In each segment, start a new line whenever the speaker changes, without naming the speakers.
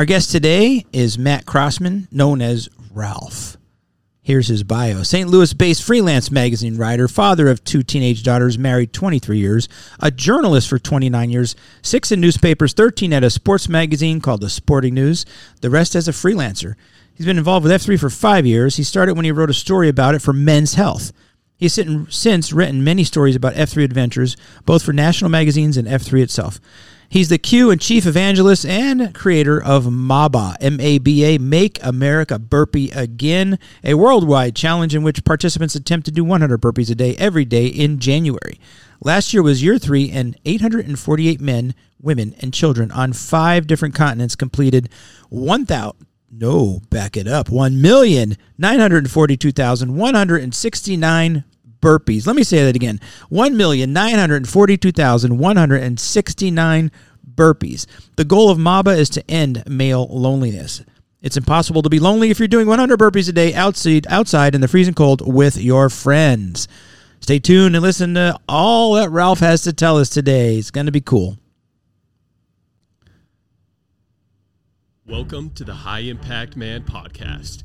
Our guest today is Matt Crossman, known as Ralph. Here's his bio St. Louis based freelance magazine writer, father of two teenage daughters, married 23 years, a journalist for 29 years, six in newspapers, 13 at a sports magazine called The Sporting News, the rest as a freelancer. He's been involved with F3 for five years. He started when he wrote a story about it for Men's Health. He's since written many stories about F3 adventures, both for national magazines and F3 itself. He's the Q and chief evangelist and creator of MABA, M A B A, Make America Burpee Again, a worldwide challenge in which participants attempt to do 100 burpees a day every day in January. Last year was year three, and 848 men, women, and children on five different continents completed 1,000. No, back it up. 1,942,169 burpees. Let me say that again 1,942,169 burpees. The goal of MABA is to end male loneliness. It's impossible to be lonely if you're doing 100 burpees a day outside, outside in the freezing cold with your friends. Stay tuned and listen to all that Ralph has to tell us today. It's going to be cool.
Welcome to the High Impact Man podcast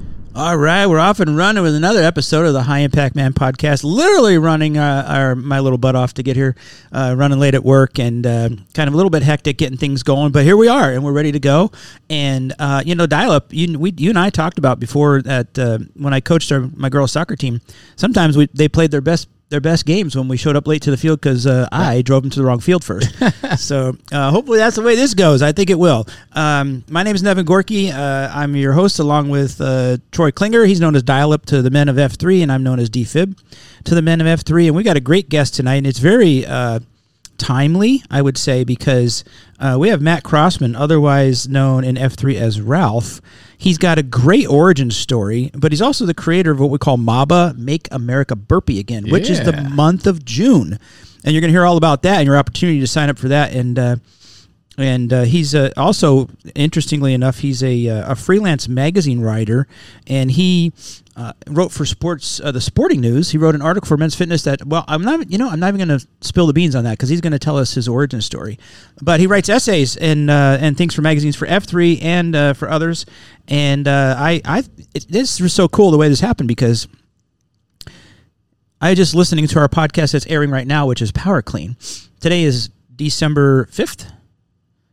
All right, we're off and running with another episode of the High Impact Man podcast. Literally running uh, our my little butt off to get here, uh, running late at work and uh, kind of a little bit hectic getting things going. But here we are, and we're ready to go. And uh, you know, dial up. You we you and I talked about before that uh, when I coached our, my girls soccer team. Sometimes we they played their best their best games when we showed up late to the field because uh, I drove them to the wrong field first. so uh, hopefully that's the way this goes. I think it will. Um, my name is Nevin Gorky. Uh, I'm your host along with uh, Troy Klinger. He's known as Dial Up to the Men of F3, and I'm known as DFib to the Men of F3. And we got a great guest tonight, and it's very uh, timely, I would say, because uh, we have Matt Crossman, otherwise known in F3 as Ralph. He's got a great origin story, but he's also the creator of what we call MABA, Make America Burpee Again, which is the month of June. And you're going to hear all about that and your opportunity to sign up for that. And uh, and uh, he's uh, also, interestingly enough, he's a, uh, a freelance magazine writer, and he uh, wrote for sports, uh, the Sporting News. He wrote an article for Men's Fitness that, well, I'm not, you know, I'm not even going to spill the beans on that because he's going to tell us his origin story. But he writes essays and uh, and things for magazines for F3 and for others. And I, I, it, this was so cool the way this happened because. I just listening to our podcast that's airing right now, which is Power Clean. Today is December 5th,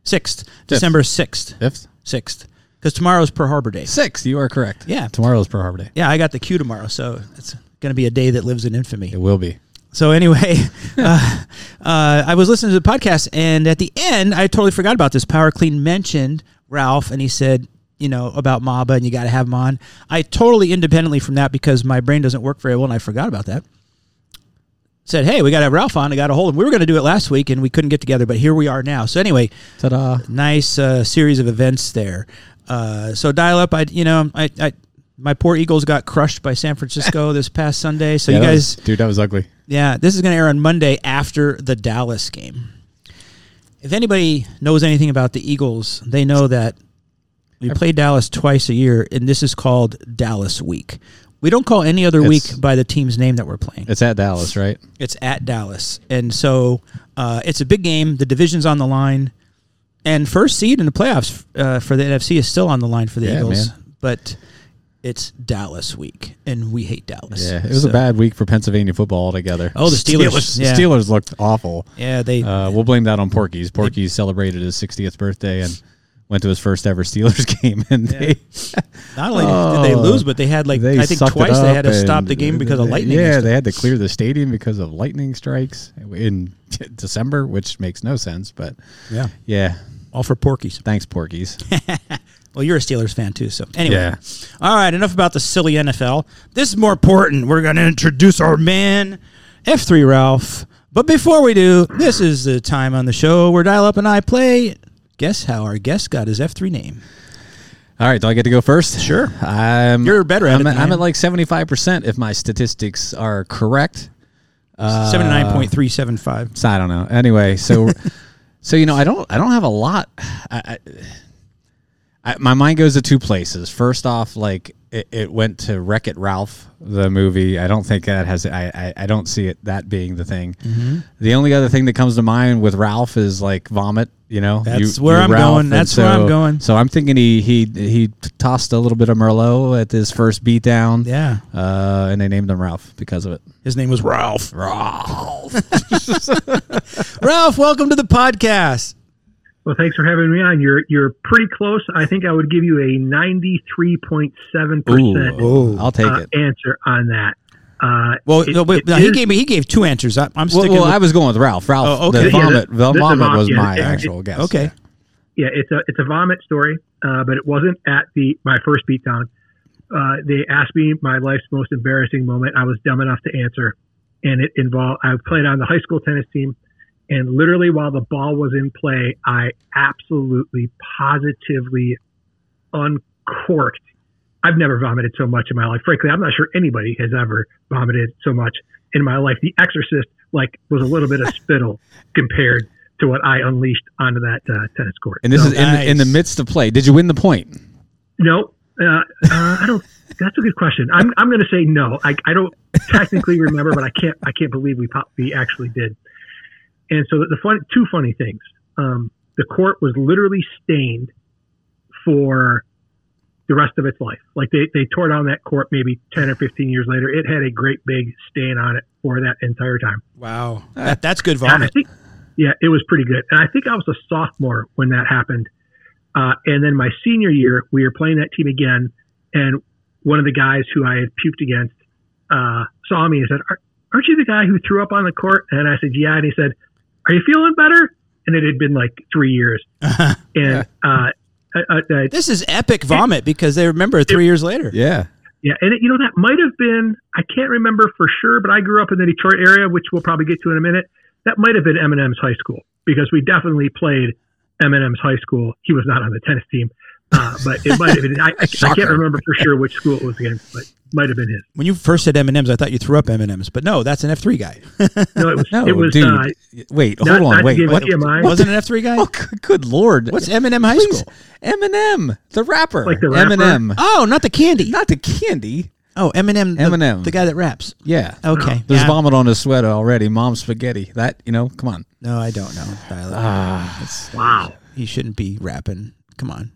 Sixth, December sixth.
Fifth,
sixth, because tomorrow's Pearl Harbor Day.
Six. you are correct.
Yeah,
tomorrow is Pearl Harbor Day.
Yeah, I got the cue tomorrow, so it's going to be a day that lives in infamy.
It will be.
So anyway, uh, uh, I was listening to the podcast, and at the end, I totally forgot about this. Power Clean mentioned Ralph, and he said, you know, about MABA, and you got to have him on. I totally independently from that because my brain doesn't work very well, and I forgot about that said, "Hey, we got to have Ralph on. I got a hold of him. We were going to do it last week, and we couldn't get together, but here we are now." So anyway,
ta-da!
Nice uh, series of events there. Uh, so dial up. I, you know, I, I, my poor Eagles got crushed by San Francisco this past Sunday. So
yeah,
you guys,
was, dude, that was ugly.
Yeah, this is going to air on Monday after the Dallas game. If anybody knows anything about the Eagles, they know that we play Dallas twice a year, and this is called Dallas Week. We don't call any other it's, week by the team's name that we're playing.
It's at Dallas, right?
It's at Dallas, and so uh, it's a big game. The division's on the line, and first seed in the playoffs uh, for the NFC is still on the line for the yeah, Eagles. Man. But it's Dallas week, and we hate Dallas.
Yeah, it was so. a bad week for Pennsylvania football altogether.
Oh, the Steelers.
Steelers, yeah. Steelers looked awful.
Yeah, they.
Uh, we'll blame that on Porky's. Porky's celebrated his 60th birthday, and went to his first ever Steelers game, and yeah. they
not only oh, did they oh, lose, but they had like I think twice they had to stop the game because of lightning.
Yeah, they had to clear the stadium because of lightning strikes in December, which makes no sense. But
yeah,
yeah,
all for Porkies.
Thanks, Porkies.
well, you're a Steelers fan too, so anyway. Yeah. All right, enough about the silly NFL. This is more important. We're going to introduce our man, F3 Ralph. But before we do, this is the time on the show where Dial Up and I play Guess how our guest got his F3 name?
All right, do I get to go first?
Sure.
I'm,
You're better at
I'm
it
At, I'm at like 75% if my statistics are correct. Uh,
Seventy nine point three seven five.
So I don't know. Anyway, so so you know, I don't I don't have a lot. I, I, I, my mind goes to two places. First off, like it, it went to Wreck It Ralph, the movie. I don't think that has. I I, I don't see it that being the thing.
Mm-hmm.
The only other thing that comes to mind with Ralph is like vomit. You know,
That's where I'm going.
and
That's where I'm going.
So I'm thinking he he he tossed a little bit of Merlot at his first beatdown.
Yeah.
Uh, and they named him Ralph because of it.
His name was Ralph.
Ralph.
Ralph, welcome to the podcast.
Well, thanks for having me on. You're you're pretty close. I think I would give you a ninety three point seven percent
I'll take
uh,
it.
answer on that. Uh,
Well,
it-
no, wait,
it
no, he gave me he gave two answers. I, I'm sticking.
well
with,
I was going with Ralph. Ralph,
Oh, okay.
the vomit,
the-
the,
the
vomit
vom-
was
yeah,
my
it-
actual guess.
okay.
yeah, it's a it's a vomit story, uh, but it wasn't at the my first beatdown. Uh, they asked me my life's most embarrassing moment. I was dumb enough to answer, and it involved. I played on the high school tennis team, and literally while the ball was in play, I absolutely, positively uncorked. I've never vomited so much in my life. Frankly, I'm not sure anybody has ever vomited so much in my life. The Exorcist, like, was a little bit of spittle compared to what I unleashed onto that uh, tennis court.
And this
So-
is in, the, in the midst of play. Did you win the point?
no, uh, uh, I don't. That's a good question. I'm I'm going to say no. I, I don't technically remember, but I can't I can't believe we pop, we actually did. And so the, fun two funny things. Um, the court was literally stained for the rest of its life. Like they, they tore down that court maybe 10 or 15 years later. It had a great big stain on it for that entire time.
Wow, that, that's good vomit.
think, yeah, it was pretty good. And I think I was a sophomore when that happened. Uh, and then my senior year, we were playing that team again, and one of the guys who I had puked against uh, saw me and said, "Aren't you the guy who threw up on the court?" And I said, "Yeah." And he said, "Are you feeling better?" And it had been like three years. And uh, uh, uh,
This is epic vomit because they remember it three years later.
Yeah.
Yeah, and it, you know that might have been I can't remember for sure, but I grew up in the Detroit area, which we'll probably get to in a minute. That might have been Eminem's high school because we definitely played Eminem's high school. He was not on the tennis team, uh, but it might have been. I, I, I can't remember for sure which school it was against, but might have been his.
When you first said M and M's, I thought you threw up M and M's, but no, that's an F three guy.
No, it was.
No,
it was.
dude.
Uh,
Wait,
not-
hold on.
not
Wait.
give
wait.
TMI.
Wasn't an F three guy?
Oh, good, good lord.
What's M and M high
Please.
school?
M, the rapper.
Like the rapper?
Eminem.
Oh, not the candy.
Not the candy.
Oh, Eminem. the-
Eminem.
the guy that raps.
Yeah.
Okay,
There's
yeah.
vomit on his sweater already. Mom's spaghetti. That, you know, come on.
No, I don't know. Tyler.
Ah.
Wow.
he shouldn't be rapping. Come on.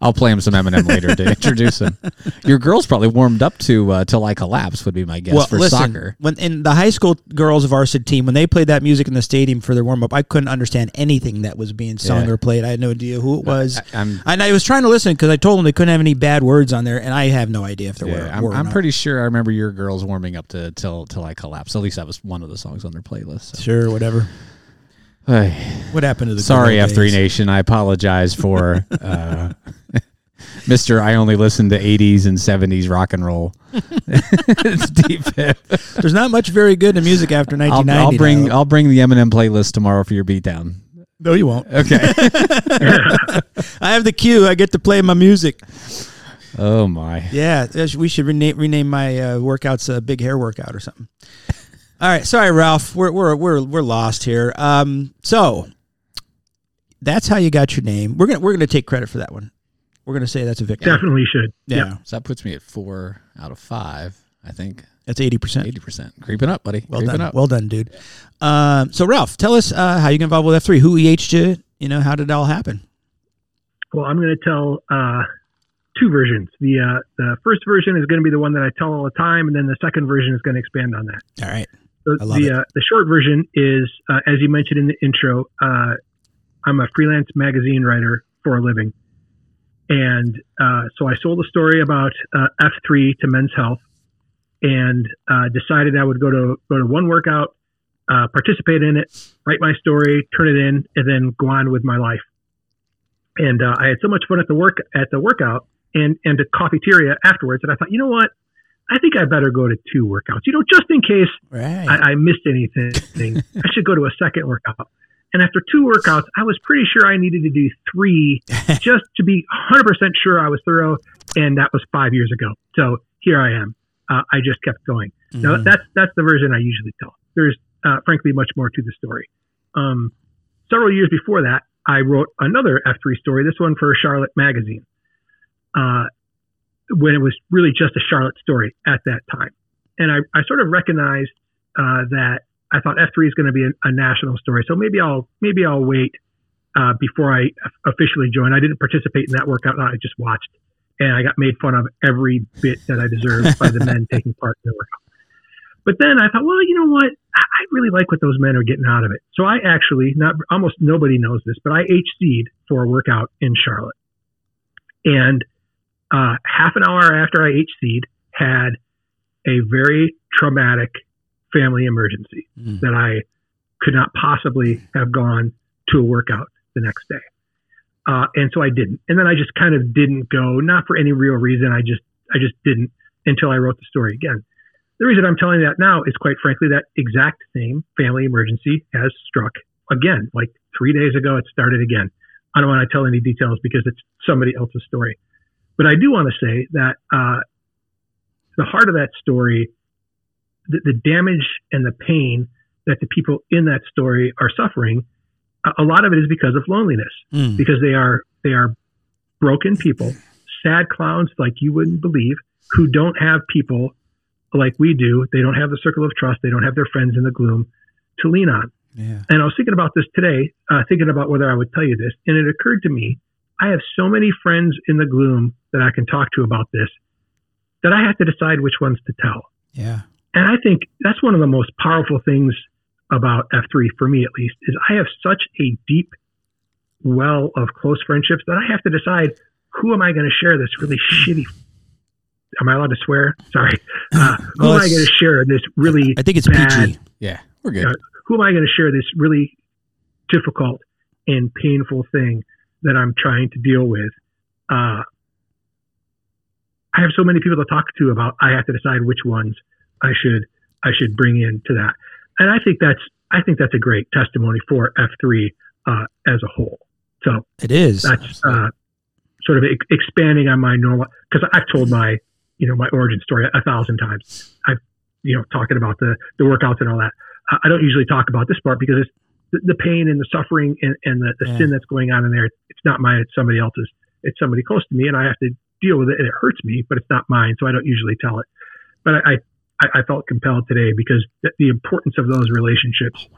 I'll play him some Eminem later to introduce him. Your girl's probably warmed up to uh, Till I Collapse, would be my guess for
listen,
soccer.
when in the high school girls varsity team, when they played that music in the stadium for their warm up, I couldn't understand anything that was being sung
Yeah.
or played. I had no idea who it was.
I- I'm-
and I was trying to listen because I told them they couldn't have any bad words on there, and I have no idea if there were.
I'm,
were
I'm pretty sure I remember your girls warming up to Till Till I Collapse. At least that was one of the songs on their playlist. so.
sure. Whatever. What happened to the?
Sorry, F3
days?
Nation. I apologize for uh, Mr. I only listen to 80s and 70s rock and roll. it's deep.
There's not much very good in music after
I'll,
1990.
I'll bring
now.
I'll bring the Eminem playlist tomorrow for your beatdown.
no, you won't.
Okay.
I have the cue. I get to play my music.
oh my.
Yeah, we should rename rename my uh, workouts a big hair workout or something. All right, sorry, Ralph. We're we're we're we're lost here. Um, so that's how you got your name. We're gonna we're gonna take credit for that one. We're gonna say that's a victory.
Definitely should.
Yeah,
So that puts me at four out of five. I think
that's eighty percent.
eighty percent. Creeping up, buddy.
Well
Creeping
done,
up.
well done, dude. Um, so Ralph, tell us uh, how you got involved with F three. Who EH'd you? You know, how did it all happen?
Well, I'm going to tell uh, two versions. The uh, the first version is going to be the one that I tell all the time, and then the second version is going to expand on that.
All right.
So the uh, the short version is, uh, as you mentioned in the intro, uh, I'm a freelance magazine writer for a living, and uh, so I sold a story about uh, F3 to Men's Health, and uh, decided I would go to go to one workout, uh, participate in it, write my story, turn it in, and then go on with my life. And uh, I had so much fun at the work at the workout and and the coffeeteria afterwards that I thought, you know what, I think I better go to two workouts, you know, just in case
Right.
I, I missed anything. I should go to a second workout. And after two workouts, I was pretty sure I needed to do three just to be 100% sure I was thorough. And that was five years ago. So here I am. Uh, I just kept going. Mm-hmm. Now that's that's the version I usually tell. There's uh, frankly much more to the story. Um, several years before that, I wrote another F3 story. This one for Charlotte Magazine. Uh, when it was really just a Charlotte story at that time, and I, I sort of recognized uh, that I thought F3 is going to be a, a, national story. So maybe I'll maybe I'll wait uh, before I officially join. I didn't participate in that workout. I just watched, and I got made fun of every bit that I deserved by the men taking part in the workout. But then I thought, well, you know what? I really like what those men are getting out of it. So I actually, not almost nobody knows this, but I HC'd for a workout in Charlotte, and uh, half an hour after I HC'd, had a very traumatic family emergency mm. that I could not possibly have gone to a workout the next day. Uh, and so I didn't. And then I just kind of didn't go, not for any real reason. I just, I just didn't until I wrote the story again. The reason I'm telling that now is quite frankly, that exact same family emergency has struck again. Like three days ago, it started again. I don't want to tell any details because it's somebody else's story. But I do want to say that uh, the heart of that story the, the damage and the pain that the people in that story are suffering, a, a lot of it is because of loneliness, mm. because they are they are broken people, sad clowns like you wouldn't believe, who don't have people like we do. They don't have the circle of trust. They don't have their friends in the gloom to lean on. Yeah. And I was thinking about this today, uh, thinking about whether I would tell you this, and it occurred to me I have so many friends in the gloom that I can talk to about this that I have to decide which ones to tell.
Yeah.
And I think that's one of the most powerful things about F3 for me at least is I have such a deep well of close friendships that I have to decide who am I going to share this really shitty am I allowed to swear? Sorry. Uh, well, who am I going to share this really
I think it's
bad,
PG.
Yeah, we're good. Uh,
who am I going to share this really difficult and painful thing that I'm trying to deal with? Uh, I have so many people to talk to about. I have to decide which ones I should I should bring into that. And I think that's I think that's a great testimony for F3 uh, as a whole. So
it is.
That's uh, sort of expanding on my normal because I've told my you know my origin story a, a thousand times. I've you know talking about the the workouts and all that. I don't usually talk about this part because it's the, the pain and the suffering and, and the, the yeah. sin that's going on in there. It's not mine. It's somebody else's. It's somebody close to me, and I have to deal with it, and it hurts me, but it's not mine, so I don't usually tell it. But I, I I, felt compelled today because th- the importance of those relationships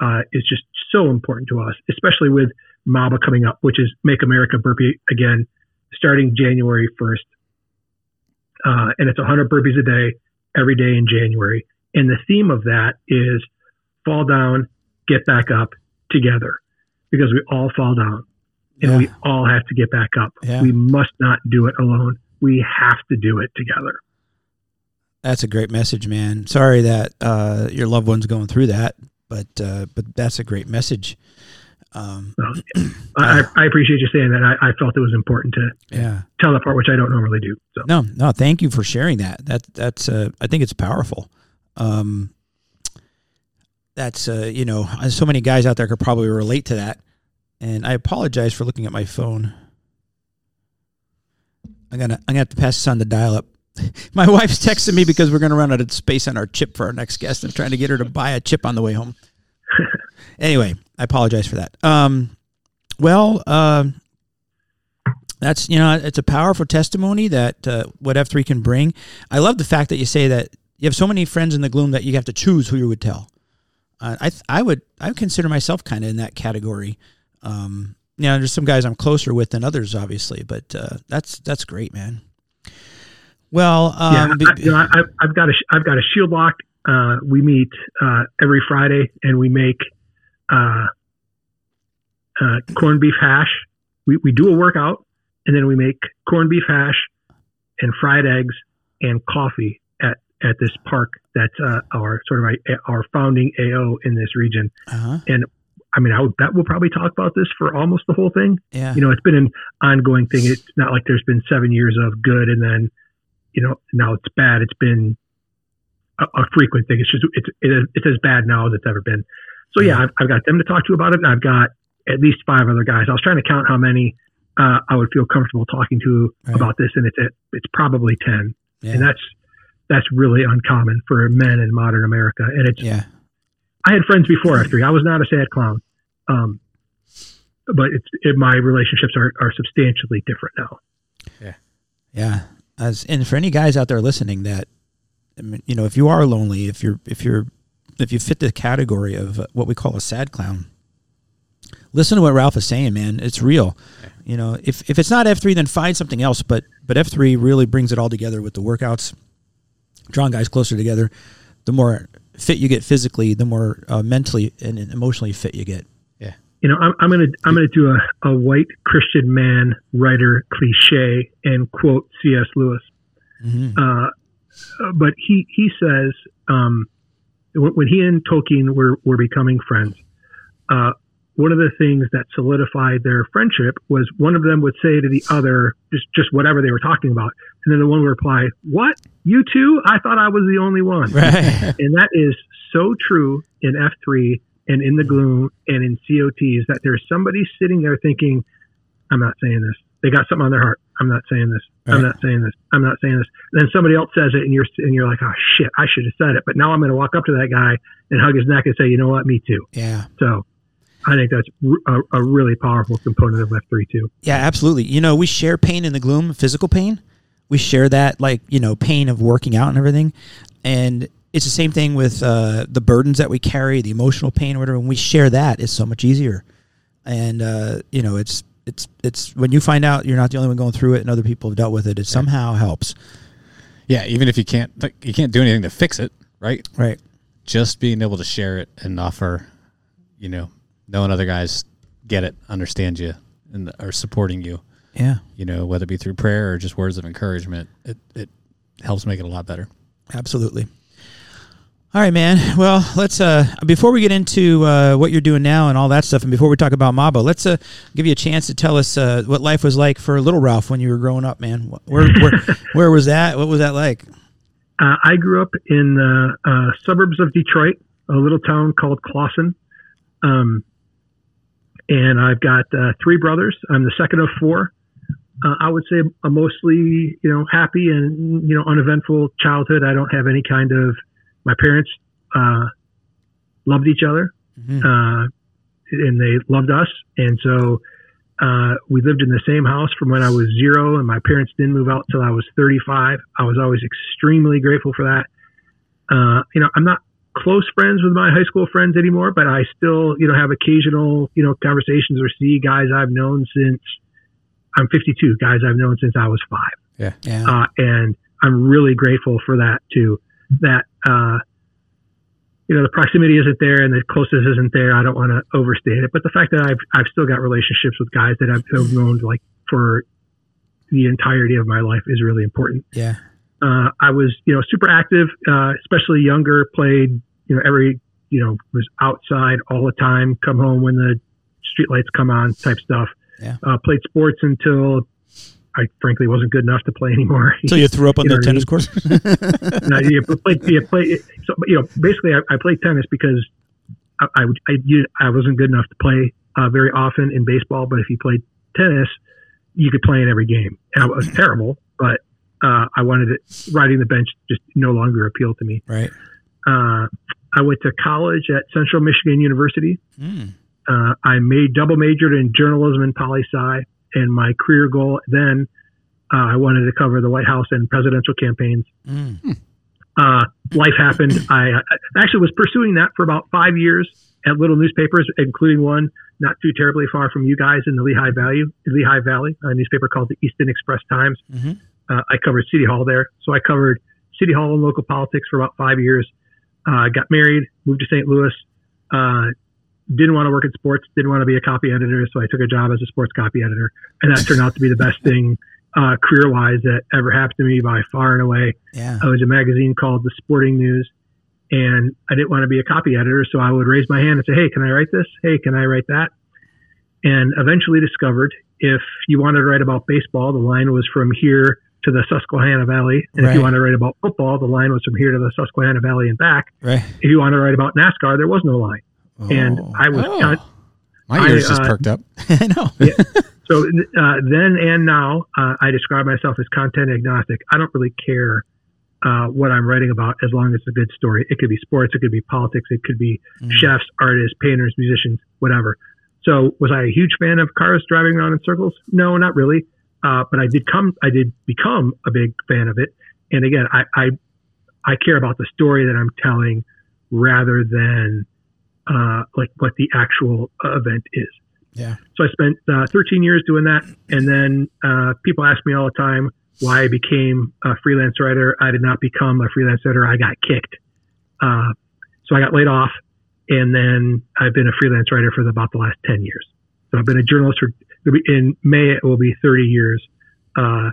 uh, is just so important to us, especially with MABA coming up, which is Make America Burpee again, starting January 1st. Uh, and it's 100 burpees a day, every day in January. And the theme of that is fall down, get back up together because we all fall down and yeah. we all have to get back up. Yeah. We must not do it alone. We have to do it together.
That's a great message, man. Sorry that uh, your loved one's going through that, but uh, but that's a great message. Um,
well, I, I, appreciate you saying that. I, I, felt it was important to
yeah.
tell that part, which I don't normally do. So.
No, no, thank you for sharing that. That that's uh, I think it's powerful. Um, that's uh, you know, so many guys out there could probably relate to that. And I apologize for looking at my phone. I'm gonna I'm gonna have to pass this on the dial up. My wife's texting me because we're going to run out of space on our chip for our next guest. I'm trying to get her to buy a chip on the way home. anyway, I apologize for that. Um, well, uh, that's you know it's a powerful testimony that uh, what F three can bring. I love the fact that you say that you have so many friends in the gloom that you have to choose who you would tell. Uh, I th- I would I would consider myself kind of in that category. Um, you know, there's some guys I'm closer with than others, obviously, but uh, that's that's great, man. Well, um,
yeah, I, you know, I, have got a I've got a shield lock. Uh, we meet uh, every Friday and we make uh, uh, corned beef hash. We we do a workout and then we make corned beef hash and fried eggs and coffee at at this park that's uh, our sort of our, our founding AO in this region. Uh-huh. And I mean, I would bet we'll probably talk about this for almost the whole thing.
Yeah.
You know, it's been an ongoing thing. It's not like there's been seven years of good and then you know, now it's bad. It's been a, a frequent thing. It's just it's it, it's as bad now as it's ever been. So yeah, I've, I've got them to talk to about it. And I've got at least five other guys. I was trying to count how many uh, I would feel comfortable talking to
Right.
about this, and it's it's probably ten,
Yeah.
and that's that's really uncommon for men in modern America. And it's
yeah.
I had friends before F three. I was not a sad clown, um, but it's it, my relationships are, are substantially different now.
Yeah. Yeah. As and for any guys out there listening that I mean, you know, if you are lonely, if you're if you're if you fit the category of uh, what we call a sad clown, listen to what Ralph is saying, man. It's real. You know, if if it's not F3 then find something else, but but F3 really brings it all together with the workouts, drawing guys closer together. The more fit you get physically, the more uh, mentally and emotionally fit you get. Yeah.
You know, I'm, I'm gonna I'm gonna do a, a white Christian man writer cliche and quote C.S. Lewis.
Mhm.
Uh, but he he says um, when, when he and Tolkien were were becoming friends, uh, one of the things that solidified their friendship was one of them would say to the other just just whatever they were talking about, and then the one would reply, "What? You too? I thought I was the only one."
Right.
And that is so true in F3 and in the gloom and in COTs that there's somebody sitting there thinking, I'm not saying this. They got something on their heart. I'm not saying this. I'm not saying this. I'm not saying this. then somebody else says it and you're and you're like, oh shit, I should have said it. But now I'm going to walk up to that guy and hug his neck and say, you know what, me too.
yeah.
So I think that's a really powerful component of F3 too.
Yeah, absolutely. You know, we share pain in the gloom, physical pain. We share that, like you know, pain of working out and everything. And it's the same thing with uh, the burdens that we carry, the emotional pain, or whatever. When we share that, it's so much easier. And uh, you know, it's it's it's when you find out you're not the only one going through it, and other people have dealt with it. It somehow helps.
Yeah, even if you can't like, you can't do anything to fix it, right?
Right.
Just being able to share it and offer, you know, knowing other guys get it, understand you, and are supporting you.
Yeah.
You know, whether it be through prayer or just words of encouragement, it it helps make it a lot better.
Absolutely. All right, man. Well, let's uh before we get into uh, what you're doing now and all that stuff, and before we talk about MABA, let's uh give you a chance to tell us uh, what life was like for little Ralph when you were growing up, man. Where where, where was that? What was that like?
Uh, I grew up in the uh, suburbs of Detroit, a little town called Clawson. Um, and I've got uh, three brothers. I'm the second of four. Uh, I would say a mostly, you know, happy and you know uneventful childhood. I don't have any kind of. My parents uh, loved each other,
Mhm.
uh, and they loved us, and so uh, we lived in the same house from when I was zero, and my parents didn't move out till I was 35. I was always extremely grateful for that. Uh, you know, I'm not close friends with my high school friends anymore, but I still, you know, have occasional, you know, conversations or see guys I've known since I'm 52, guys I've known since I was five
Yeah.
Yeah.
uh, and I'm really grateful for that too. That uh, you know the proximity isn't there and the closeness isn't there. I don't want to overstate it, but the fact that I've I've still got relationships with guys that I've, I've known like for the entirety of my life is really important.
yeah.
Uh, I was you know super active, uh, especially younger. Played you know every you know was outside all the time. Come home when the street lights come on, type stuff.
Yeah.
Uh, played sports until I frankly wasn't good enough to play anymore.
So you threw up on
You
the tennis court?
no, you play, you play, so, you know, basically, I, I played tennis because I, I, I, you, I wasn't good enough to play uh, very often in baseball. But if you played tennis, you could play in every game. And I was terrible, but uh, I wanted it. Riding the bench just no longer appealed to me.
right.
Uh, I went to college at Central Michigan University.
Mm.
Uh, I made double majored in journalism and poli sci, and my career goal then uh, I wanted to cover the White House and presidential campaigns
Mm.
uh, life happened. I, I actually was pursuing that for about five years at little newspapers, including one not too terribly far from you guys in the Lehigh Valley, Lehigh Valley, a newspaper called the Easton Express Times.
Mhm.
Uh, I covered City Hall there, so I covered City Hall and local politics for about five years. Uh, got married, moved to St. Louis. Didn't want to work in sports, didn't want to be a copy editor, so I took a job as a sports copy editor, and that turned out to be the best thing uh, career-wise that ever happened to me by far and away.
Yeah.
I was a magazine called The Sporting News, and I didn't want to be a copy editor, so I would raise my hand and say, "Hey, can I write this? Hey, can I write that?" And eventually discovered if you wanted to write about baseball, the line was from here to the Susquehanna Valley, and if you wanted to write about football, the line was from here to the Susquehanna Valley and back.
Right.
If you wanted to write about NASCAR, there was no line. And I was
Oh.
con-
My
I,
ears just
uh,
perked up.
I know.
so uh, then and now uh, I describe myself as content agnostic. I don't really care uh, what I'm writing about as long as it's a good story. It could be sports, it could be politics, it could be chefs, artists, painters, musicians, whatever. So was I a huge fan of cars driving around in circles? No, not really. Uh, but I did come, I did become a big fan of it. And again, I, I, I care about the story that I'm telling rather than uh, like what the actual uh, event is.
Yeah.
So I spent uh, 13 years doing that, and then uh, people ask me all the time why I became a freelance writer. I did not become a freelance writer. I got kicked. Uh, so I got laid off, and then I've been a freelance writer for about the last 10 years. So I've been a journalist for in May it will be 30 years uh,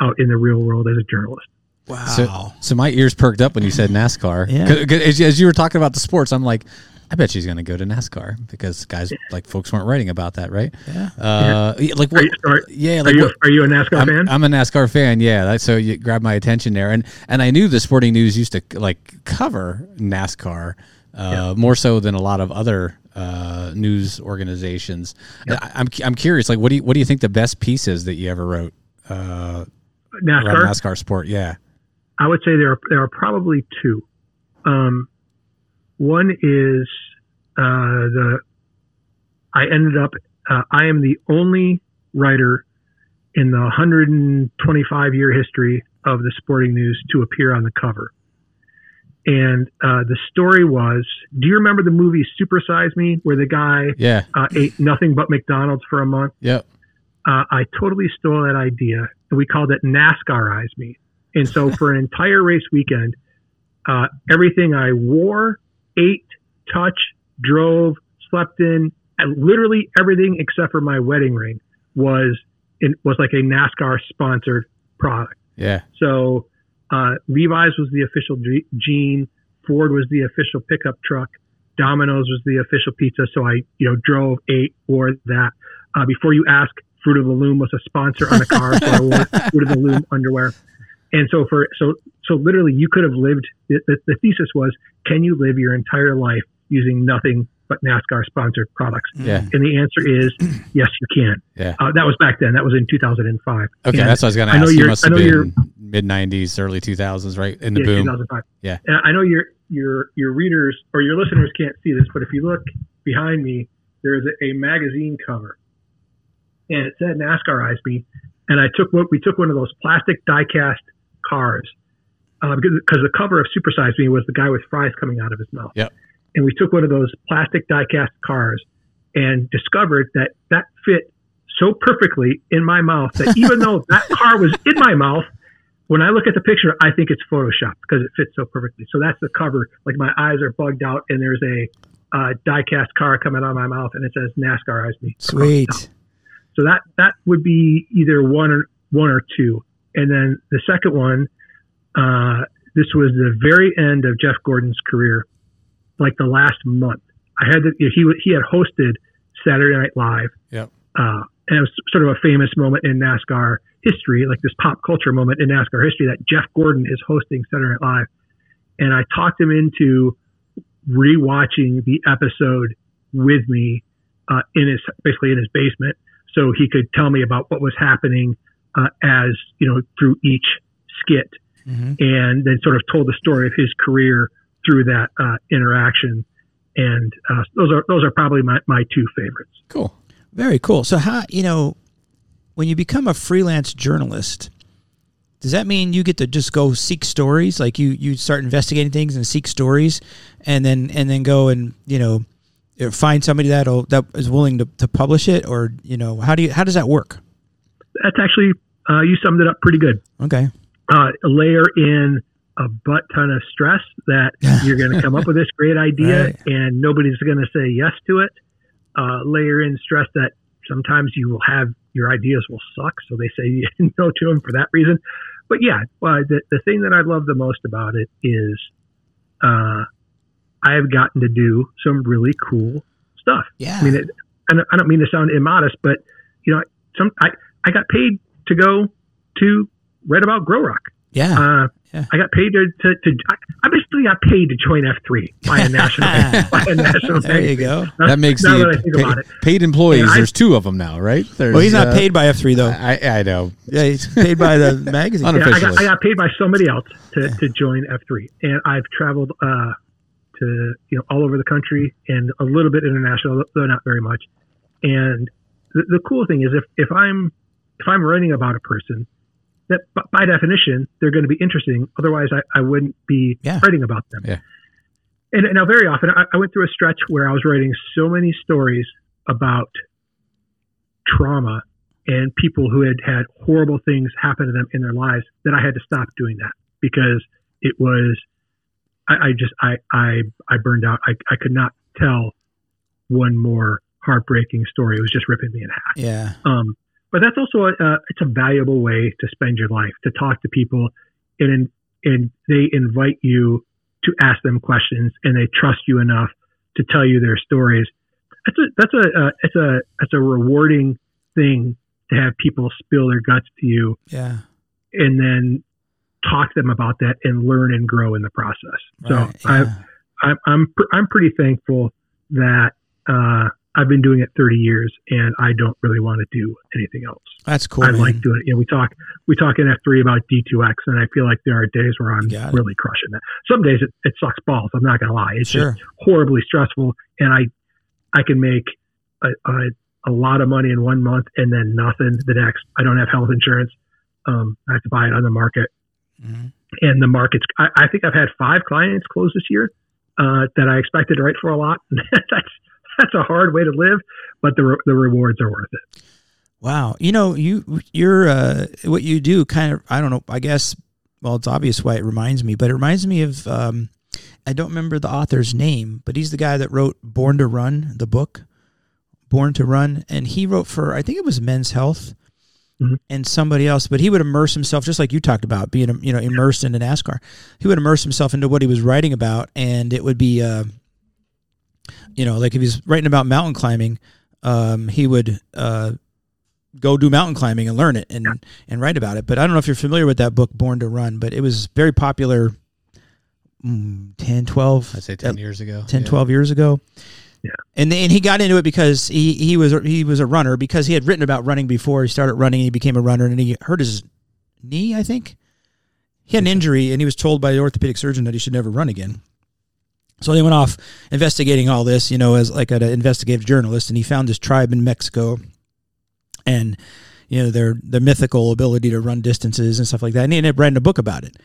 out in the real world as a journalist.
Wow.
So, so my ears perked up when you said NASCAR.
Yeah.
'Cause- 'cause as, as you were talking about the sports, I'm like, I bet she's going to go to NASCAR because guys like folks weren't writing about that, right?
Yeah.
Uh, yeah, Like
Are
what?
you, are,
Yeah,
are you,
what?
are you a NASCAR
I'm,
fan?
I'm a NASCAR fan. Yeah, that, so you grabbed my attention there, and and I knew the Sporting News used to like cover NASCAR uh, more so than a lot of other uh, news organizations. I, I'm I'm curious, like what do you what do you think the best piece is that you ever wrote uh,
NASCAR?
NASCAR sport? Yeah,
I would say there are there are probably two. Um, one is uh, the I ended up uh, I am the only writer in the 125 year history of the Sporting News to appear on the cover. And uh, the story was, do you remember the movie Super Size Me, where the guy
yeah,
uh, ate nothing but McDonald's for a month?
yep.
uh, I totally stole that idea and we called it NASCARize me. And so for an entire race weekend, uh, everything I wore, ate, touched, drove, slept in, and literally everything except for my wedding ring was in, was like a NASCAR sponsored product.
Yeah,
So uh, Levi's was the official je- jean, Ford was the official pickup truck, Domino's was the official pizza. So I, you know, drove, ate, wore that. Uh, before you ask, Fruit of the Loom was a sponsor on the car, so I wore Fruit of the Loom underwear. And so for so so literally, you could have lived. The, the, the thesis was, can you live your entire life using nothing but NASCAR sponsored products?
yeah,
And the answer is yes, you can.
yeah.
Uh, that was back then. That was in 2005.
Okay,
And
that's what I was going to
I know
ask. You must
I
have
know
been mid '90s, early 2000s, right? In the
yeah,
boom.
2005.
Yeah.
And I know your your your readers or your listeners can't see this, but if you look behind me, there is a, a magazine cover, and it said NASCARize me. And I took what we took one of those plastic diecast cars uh, because because the cover of Supersize Me was the guy with fries coming out of his mouth.
Yep.
And we took one of those plastic diecast cars and discovered that that fit so perfectly in my mouth that even though that car was in my mouth, when I look at the picture, I think it's photoshopped because it fits so perfectly. So that's the cover. Like my eyes are bugged out, and there's a uh, die-cast car coming out of my mouth, and it says NASCARize me.
Sweet.
So that that would be either one or one or two, and then the second one, uh, this was the very end of Jeff Gordon's career, like the last month. I had to, he he had hosted Saturday Night Live,
Yep.
uh, and it was sort of a famous moment in NASCAR history, like this pop culture moment in NASCAR history that Jeff Gordon is hosting Saturday Night Live, and I talked him into rewatching the episode with me uh, in his basically in his basement, so he could tell me about what was happening uh, as you know through each skit,
Mhm.
and then sort of told the story of his career through that uh, interaction. And uh, those are those are probably my, my two favorites.
Cool.
Very cool. So how you know when you become a freelance journalist, does that mean you get to just go seek stories? Like you you start investigating things and seek stories, and then and then go and you know uh, find somebody that'll that is willing to, to publish it, or you know how do you how does that work?
That's actually uh, you summed it up pretty good.
Okay.
uh, layer in a butt ton of stress that you're going to come up with this great idea
Right.
and nobody's going to say yes to it. Uh, layer in stress that sometimes you will have your ideas will suck, so they say no to them for that reason. But yeah, uh, the the thing that I love the most about it is uh, I have gotten to do some really cool stuff.
Yeah.
I mean, it, I don't- I don't mean to sound immodest, but you know, some I, I got paid to go to write about GORUCK.
Yeah.
Uh,
Yeah.
I got paid to, to, to I- I basically got paid to join F3 by a national by a national
there you
magazine.
go.
Now-
That makes
now
the
that I think
pa-
about it.
paid employees.
I-
there's two of them now, right? There's,
Well, he's not
uh,
paid by F3 though.
I, I know.
yeah, he's paid by the magazine.
Unofficial.
Yeah, I got, I got paid by somebody else to, to join F3, and I've traveled uh, to you know all over the country and a little bit international, though not very much. And the, the cool thing is, if, if I'm if I'm writing about a person, that b- by definition they're going to be interesting. Otherwise, I, I wouldn't be
Yeah.
writing about them.
Yeah.
And now, very often, I, I went through a stretch where I was writing so many stories about trauma and people who had had horrible things happen to them in their lives that I had to stop doing that because it was I, I just I I I burned out. I I could not tell one more heartbreaking story. It was just ripping me in half.
Yeah.
Um, but that's also a, uh, it's a valuable way to spend your life to talk to people, and and they invite you to ask them questions, and they trust you enough to tell you their stories. That's a that's a uh, it's a it's a rewarding thing to have people spill their guts to you,
Yeah.
and then talk to them about that and learn and grow in the process.
Right.
so I
yeah.
I'm I'm pr- I'm pretty thankful that uh, I've been doing it 30 years and I don't really want to do anything else.
That's cool.
I
man.
like doing it. You know, we talk we talk in F3 about D2X, and I feel like there are days where I'm really crushing that. Some days it, it sucks balls. I'm not gonna lie. It's
Sure.
just horribly stressful, and I I can make a, a a lot of money in one month and then nothing the next. I don't have health insurance. Um, I have to buy it on the market
Mhm.
and the markets. I, I think I've had five clients close this year uh, that I expected to write for a lot. that's that's a hard way to live, but the re- the rewards are worth it.
Wow. You know, you you're uh, what you do kind of I don't know, I guess well, it's obvious why it reminds me, but it reminds me of um, I don't remember the author's name, but he's the guy that wrote Born to Run, the book. Born to Run, and he wrote for I think it was Men's Health
Mhm.
and somebody else, but he would immerse himself just like you talked about, being you know immersed into NASCAR. He would immerse himself into what he was writing about, and it would be uh, you know like if he's writing about mountain climbing, um, he would uh, go do mountain climbing and learn it and and write about it. But I don't know if you're familiar with that book Born to Run, but it was very popular mm, 10, 12,
I'd say 10 years ago.
10
Yeah.
12 years ago
Yeah.
and and he got into it because he he was he was a runner because he had written about running before he started running and he became a runner and he hurt his knee i think he had an injury and he was told by the orthopedic surgeon that he should never run again so they went off investigating all this you know as like an investigative journalist and he found this tribe in mexico and you know their their mythical ability to run distances and stuff like that and he ended up writing a book about it.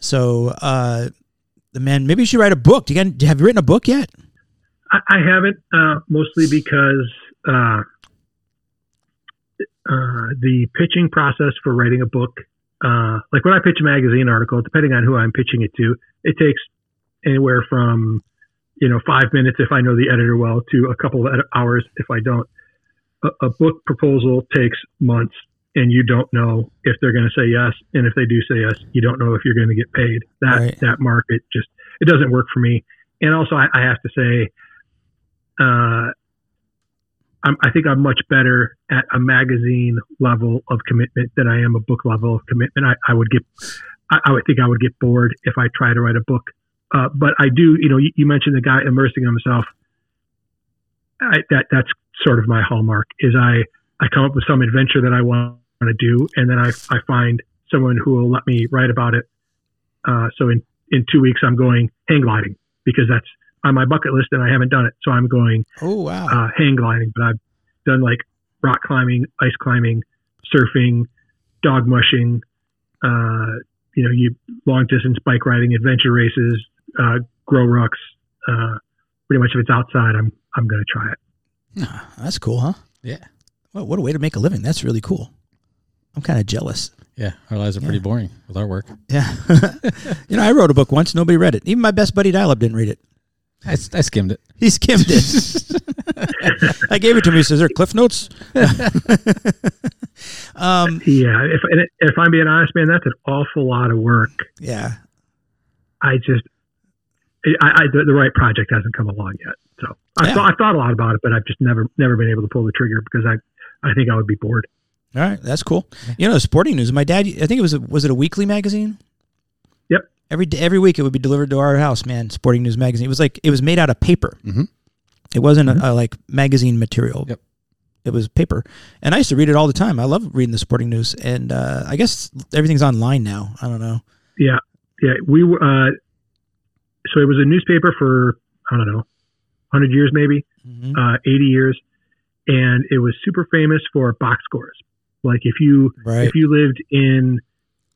So uh the man maybe you should write a book. Do you, got, have you written a book yet?
I, I haven't uh, mostly because uh, uh, the pitching process for writing a book, uh, like when I pitch a magazine article, depending on who I'm pitching it to, it takes anywhere from you know five minutes if I know the editor well to a couple of ed- hours if I don't. A, a book proposal takes months, and you don't know if they're going to say yes, and if they do say yes, you don't know if you're going to get paid. That
Right.
that market just it doesn't work for me. And also, I, I have to say, uh, I'm, I think I'm much better at a magazine level of commitment than I am a book level of commitment. I, I would get, I, I would think I would get bored if I try to write a book. Uh, but I do, you know, you, you mentioned the guy immersing himself. I, that that's sort of my hallmark. Is I I come up with some adventure that I want to do, and then I I find someone who will let me write about it. Uh, so in in two weeks, I'm going hang gliding because that's on my bucket list and I haven't done it. So I'm going
oh wow
uh, hang gliding, but I've done like rock climbing, ice climbing, surfing, dog mushing, uh, you know, you long distance bike riding, adventure races, uh, GORUCKs. Uh, pretty much if it's outside, I'm I'm going to try it.
Ah, that's cool huh
Yeah.
Well, what a way to make a living. That's really cool. I'm kind of jealous.
Yeah. Our lives are pretty
Yeah.
boring with our work.
Yeah. you know, I wrote a book once. Nobody read it. Even my best buddy Dial-Up didn't read it.
I, I skimmed it.
He skimmed it. I gave it to him. He says, "There, are Cliff Notes." um,
Yeah, if and if I'm being honest, man, that's an awful lot of work.
yeah.
I just, I, I the, the right project hasn't come along yet. So I
Yeah.
thought I thought a lot about it, but I've just never never been able to pull the trigger because I I think I would be bored.
All right, that's cool. You know, sporting news. My dad, I think it was a, was it a weekly magazine?
Yep.
Every day, every week it would be delivered to our house. Man, Sporting News magazine. It was like it was made out of paper.
Mhm.
It wasn't a, a, like magazine material.
Yep.
It was paper, and I used to read it all the time. I love reading the Sporting News, and uh, I guess everything's online now. I don't know.
Yeah, yeah. We were. Uh, so it was a newspaper for I don't know, hundred years maybe,
Mhm.
uh, eighty years, and it was super famous for box scores. Like if you
Right.
if you lived in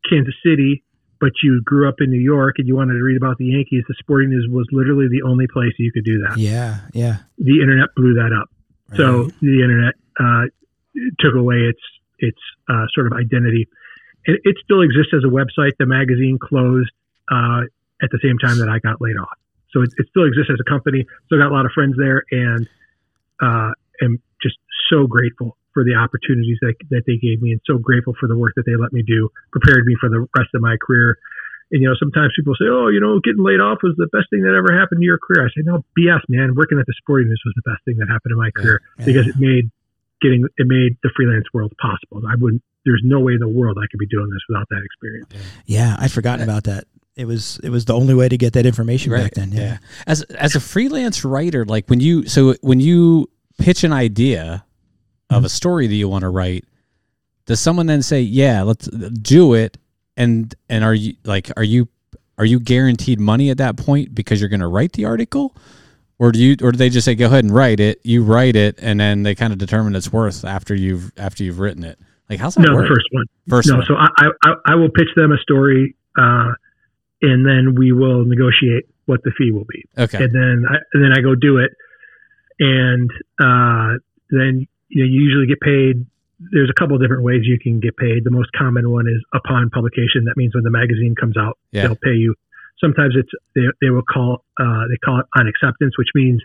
Kansas City, but you grew up in New York and you wanted to read about the Yankees, the Sporting News was literally the only place you could do that.
Yeah, yeah.
The internet blew that up. So the internet uh, took away its its uh, sort of identity. It, it still exists as a website. The magazine closed uh, at the same time that I got laid off. So it, it still exists as a company. Still got a lot of friends there, and uh, am just so grateful for the opportunities that, that they gave me, and so grateful for the work that they let me do. Prepared me for the rest of my career. And you know, sometimes people say, "Oh, you know, getting laid off was the best thing that ever happened to your career." I say, "No, BS, man. Working at the Sporting News was the best thing that happened to my career because it made getting it made the freelance world possible. I wouldn't. There's no way in the world I could be doing this without that experience.
Yeah, I'd forgotten about that. It was it was the only way to get that information back then. Yeah.
As as a freelance writer, like when you so when you pitch an idea of a story that you want to write, does someone then say, "Yeah, let's do it," and and are you like are you are you guaranteed money at that point because you're going to write the article? Or do you, or do they just say go ahead and write it? You write it, and then they kind of determine its worth after you've after you've written it. Like how's that
No,
work?
the first one.
First
no,
one.
so I, I I will pitch them a story, uh, and then we will negotiate what the fee will be.
okay.
and then I, and then I go do it, and uh, then you, know, you usually get paid. There's a couple of different ways you can get paid. The most common one is upon publication. That means when the magazine comes out,
Yeah.
they'll pay you. Sometimes it's they, they will call uh, they call it on acceptance, which means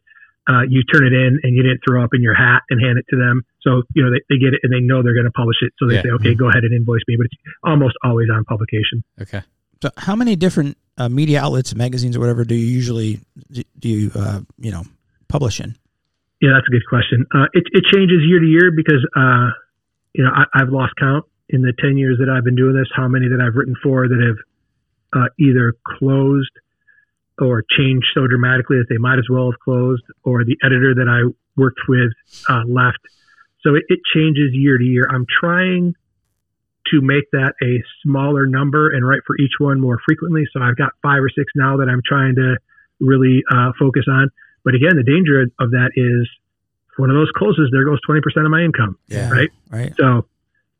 uh, you turn it in and you didn't throw up in your hat and hand it to them. So you know they, they get it and they know they're going to publish it. So they
Yeah.
say, okay, go ahead and invoice me. But it's almost always on publication.
Okay.
So, how many different uh, media outlets, magazines, or whatever, do you usually do you uh, you know publish in?
Yeah, that's a good question. Uh, it, it changes year to year because, uh, you know, I, I've lost count in the 10 years that I've been doing this, how many that I've written for that have uh, either closed or changed so dramatically that they might as well have closed, or the editor that I worked with uh, left. So it, it changes year to year. I'm trying to make that a smaller number and write for each one more frequently. So I've got five or six now that I'm trying to really uh, focus on. But again, the danger of that is if one of those closes, there goes 20% of my income.
Yeah.
Right.
Right.
So,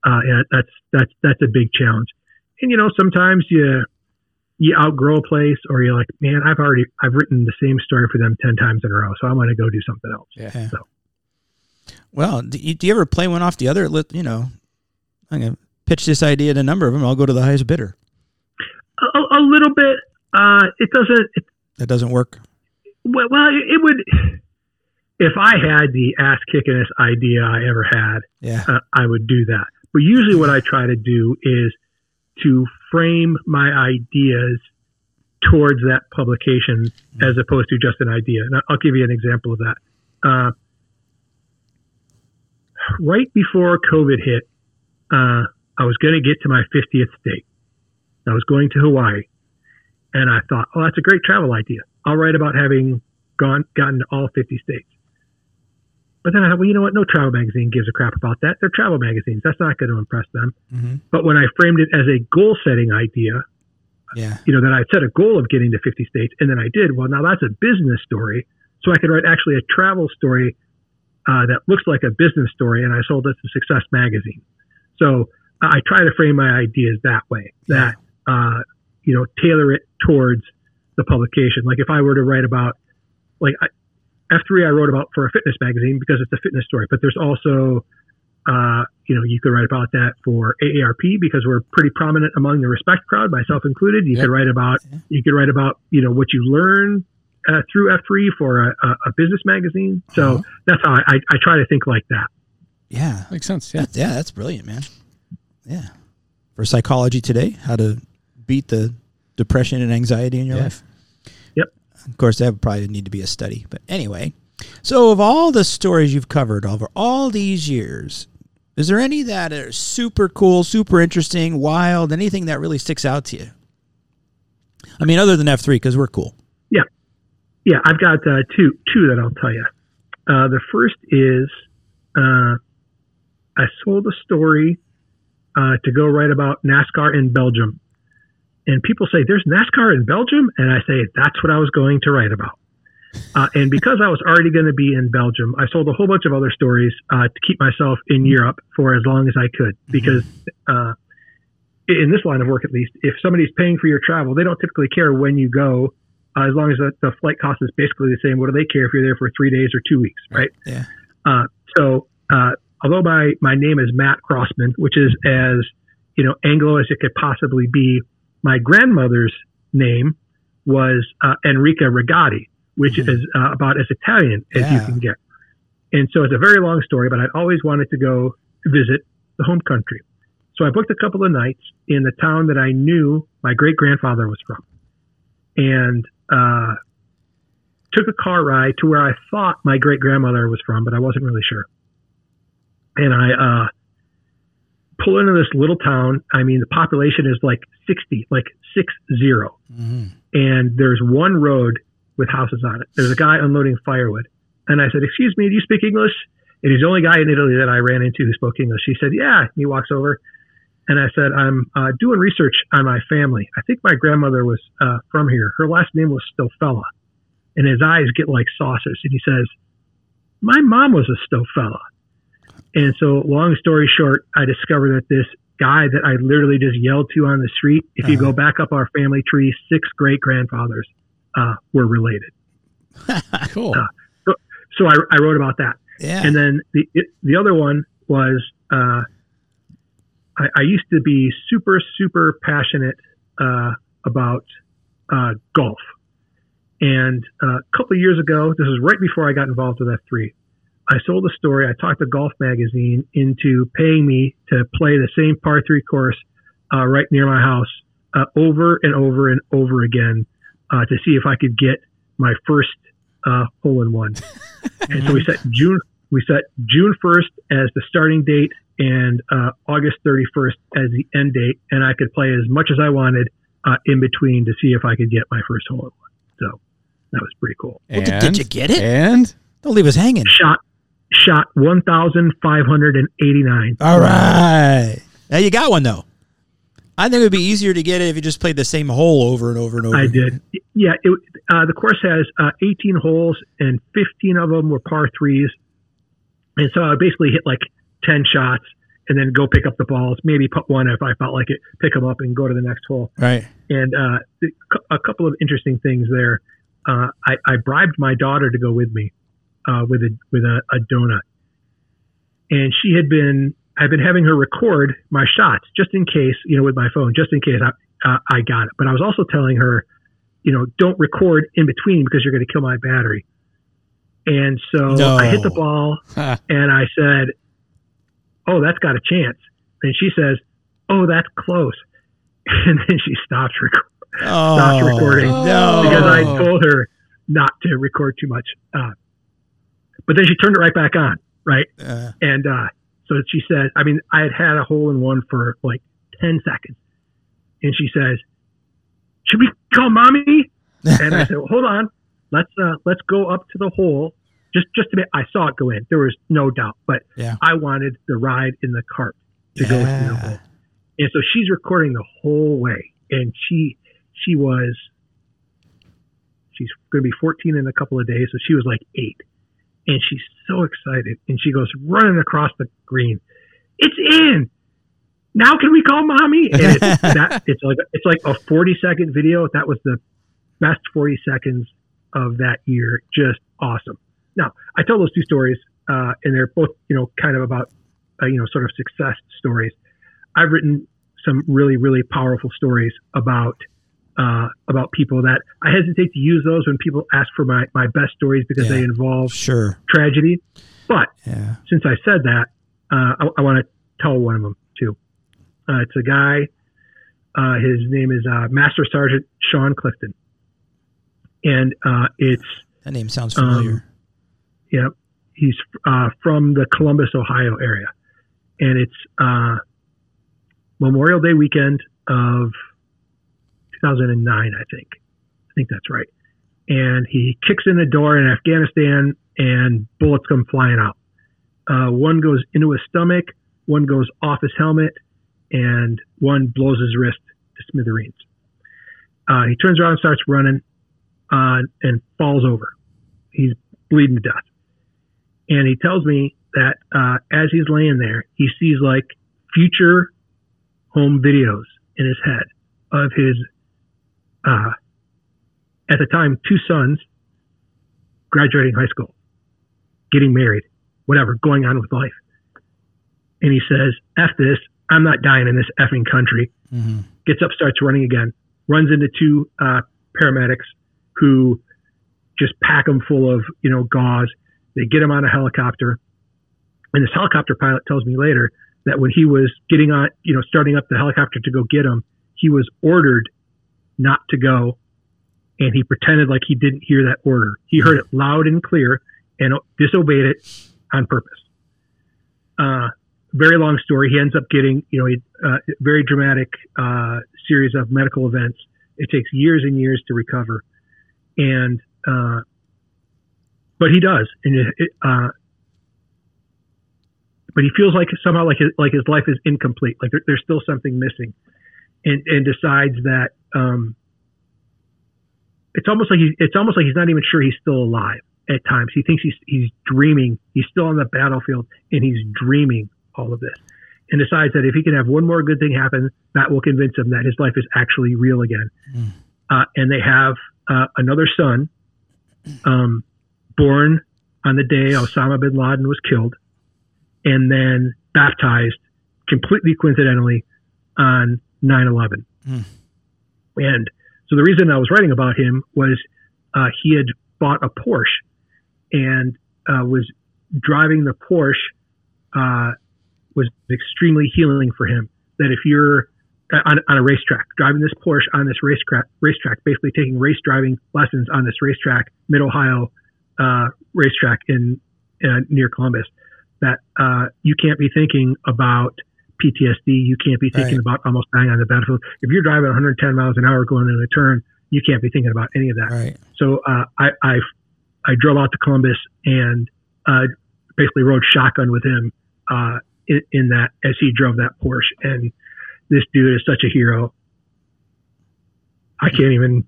uh, yeah, that's, that's, that's a big challenge. And, you know, sometimes you, you outgrow a place or you're like, man, I've already, I've written the same story for them 10 times in a row. So I'm going to go do something else.
Yeah.
So,
Well, do you, do you ever play one off the other? Let you know, pitch this idea to a number of them. I'll go to the highest bidder.
a, a little bit, uh, it doesn't, it,
That doesn't work.
well, well, it, it would, if I had the ass kickingest idea I ever had,
Yeah.
uh, I would do that. But usually, what I try to do is to frame my ideas towards that publication as opposed to just an idea. And I'll give you an example of that. Uh, right before COVID hit, uh, I was going to get to my 50th state. I was going to Hawaii, and I thought, "Oh, that's a great travel idea. I'll write about having gone gotten to all 50 states." But then I thought, well, you know what? No travel magazine gives a crap about that. They're travel magazines. That's not going to impress them.
Mm-hmm.
But when I framed it as a goal setting idea,
Yeah.
you know, that I set a goal of getting to 50 states and then I did, well, now that's a business story. So I could write actually a travel story uh, that looks like a business story and I sold it to Success Magazine. So I try to frame my ideas that way, that, uh, you know, tailor it towards the publication. Like if I were to write about, like I, F3 I wrote about for a fitness magazine because it's a fitness story, but there's also, uh, you know, you could write about that for AARP because we're pretty prominent among the respect crowd, myself included. You
Yep.
could write about,
Yeah.
you could write about, you know, what you learn uh, through F3 for a, a, a business magazine. So
Uh-huh.
that's how I, I, I try to think like that.
Yeah.
Makes sense. Yeah.
That's, yeah, that's brilliant, man. Yeah. For psychology today, how to beat the depression and anxiety in your
Yeah.
life.
Yep.
Of course, that would probably need to be a study. But anyway, so of all the stories you've covered over all these years, Is there any that are super cool, super interesting, wild, anything that really sticks out to you? I mean, other than F three, because we're cool.
Yeah, yeah. I've got uh, two two that I'll tell you. Uh, the first is uh, I sold a story uh, to go write about NASCAR in Belgium, and people say there's NASCAR in Belgium, and I say that's what I was going to write about. Uh, and because I was already going to be in Belgium, I sold a whole bunch of other stories uh, to keep myself in Europe for as long as I could. Because uh, in this line of work, at least, if somebody's paying for your travel, they don't typically care when you go, uh, as long as the, the flight cost is basically the same. What do they care if you're there for three days or two weeks, right?
Yeah.
Uh, so, although my my name is Matt Crossman, which is as you know Anglo as it could possibly be, my grandmother's name was uh, Enrica Rigatti, which is uh, about as Italian as you can get. And so it's a very long story, but I'd always wanted to go visit the home country. So I booked a couple of nights in the town that I knew my great grandfather was from, and uh, took a car ride to where I thought my great grandmother was from, but I wasn't really sure. And I uh, pull into this little town. I mean, the population is like sixty, like six zero and there's one road with houses on it. There's a guy unloading firewood. And I said, Excuse me, do you speak English? And he's the only guy in Italy that I ran into who spoke English. He said, Yeah. He walks over. And I said, I'm uh, doing research on my family. I think my grandmother was uh, from here. Her last name was Stofella. And his eyes get like saucers. And he says, My mom was a Stofella. And so, long story short, I discovered that this guy that I literally just yelled to on the street, if you go back up our family tree, six great grandfathers uh, were related.
Cool.
So, so I, I wrote about that.
Yeah.
And then the it, the other one was uh, I, I used to be super super passionate uh, about uh, golf, and uh, a couple of years ago, this was right before I got involved with F three. I sold the story. I talked the Golf Magazine into paying me to play the same par three course uh, right near my house uh, over and over and over again uh, to see if I could get my first uh, hole in one. and so we set June we set June first as the starting date and uh, August thirty first as the end date, and I could play as much as I wanted uh, in between to see if I could get my first hole in one. So that was pretty cool.
Well, did- did you get it?
And
Don't leave us hanging.
Shot shot one thousand five hundred and eighty nine.
All right. Now you got one though. I think it would be easier to get it if you just played the same hole over and over and over.
I did. Yeah, it, uh, the course has uh, 18 holes, and 15 of them were par threes. And so I basically hit like 10 shots, and then go pick up the balls. Maybe put one if I felt like it, pick them up, and go to the next hole.
Right.
And uh, a couple of interesting things there. Uh, I, I bribed my daughter to go with me uh, with a with a, a donut, and she had been I've been having her record my shots just in case you know with my phone just in case I uh, I got it. But I was also telling her, you know, don't record in between because you're going to kill my battery. And so
No.
I hit the ball and I said, "Oh, that's got a chance." And she says, "Oh, that's close." And then she stopped recording
Oh,
stopped recording
No.
because I told her not to record too much. Uh, but then she turned it right back on, right?
Uh,
And uh, so she said, I mean, I had had a hole in one for like 10 seconds. And she says, Should we call mommy? And I said, well, Hold on. Let's uh, let's go up to the hole. Just just to be, I saw it go in. There was no doubt. But
Yeah.
I wanted the ride in the cart to go through the hole. And so she's recording the whole way. And she she was she's going to be 14 in a couple of days, so she was like eight, and she's so excited, and she goes running across the green. It's in. Now can we call mommy? And it's, that, it's like it's like a 40 second video. That was the best 40 seconds of that year. Just awesome. Now I tell those two stories, uh, and they're both you know kind of about uh, you know sort of success stories. I've written some really really powerful stories about uh, about people that I hesitate to use those when people ask for my, my best stories because
Yeah.
they involve
Sure.
tragedy. But
Yeah.
since I said that, uh, I, I want to tell one of them too. Uh, it's a guy. Uh, his name is uh, Master Sergeant Sean Clifton, and uh, it's
That name sounds
Um,
familiar.
yeah, he's uh, from the Columbus, Ohio area, and it's uh, Memorial Day weekend of 2009, I think. I think that's right. And he kicks in the door in Afghanistan, and bullets come flying out. Uh, one goes into his stomach, one goes off his helmet, and one blows his wrist to smithereens. Uh, he turns around and starts running uh, and falls over. He's bleeding to death. And he tells me that uh, as he's laying there, he sees like future home videos in his head of his, uh, at the time, two sons graduating high school, getting married, whatever, going on with life. And he says, F this, I'm not dying in this effing country.
Mm-hmm.
Gets up, starts running again, runs into two uh, paramedics who just pack him full of, you know, gauze. They get him on a helicopter. And this helicopter pilot tells me later that when he was getting on, you know, starting up the helicopter to go get him, he was ordered not to go. And he pretended like he didn't hear that order. He heard it loud and clear and disobeyed it on purpose. Uh, very long story. He ends up getting, you know, a uh, very dramatic uh, series of medical events. It takes years and years to recover, and uh, but he does, and it, it, uh, but he feels like somehow like his, like his life is incomplete, like there, there's still something missing, and and decides that um, it's almost like he, it's almost like he's not even sure he's still alive at times. He thinks he's he's dreaming. He's still on the battlefield and he's dreaming all of this and decides that if he can have one more good thing happen, that will convince him that his life is actually real again. Mm. Uh, and they have uh, another son, um, born on the day Osama bin Laden was killed, and then baptized completely coincidentally on 9 11. Mm. And so the reason I was writing about him was uh, he had bought a Porsche and uh, was driving the Porsche uh, was extremely healing for him. That if you're uh, on, on a racetrack, driving this Porsche on this racetrack, racetrack, basically taking race driving lessons on this racetrack, Mid Ohio uh, racetrack in uh, near Columbus, that uh, you can't be thinking about PTSD. You can't be thinking right. about almost dying on the battlefield. If you're driving 110 miles an hour going in a turn, you can't be thinking about any of that.
Right.
So uh, I, I I drove out to Columbus and uh, basically rode shotgun with him uh, in, in, that as he drove that Porsche. And this dude is such a hero. I can't even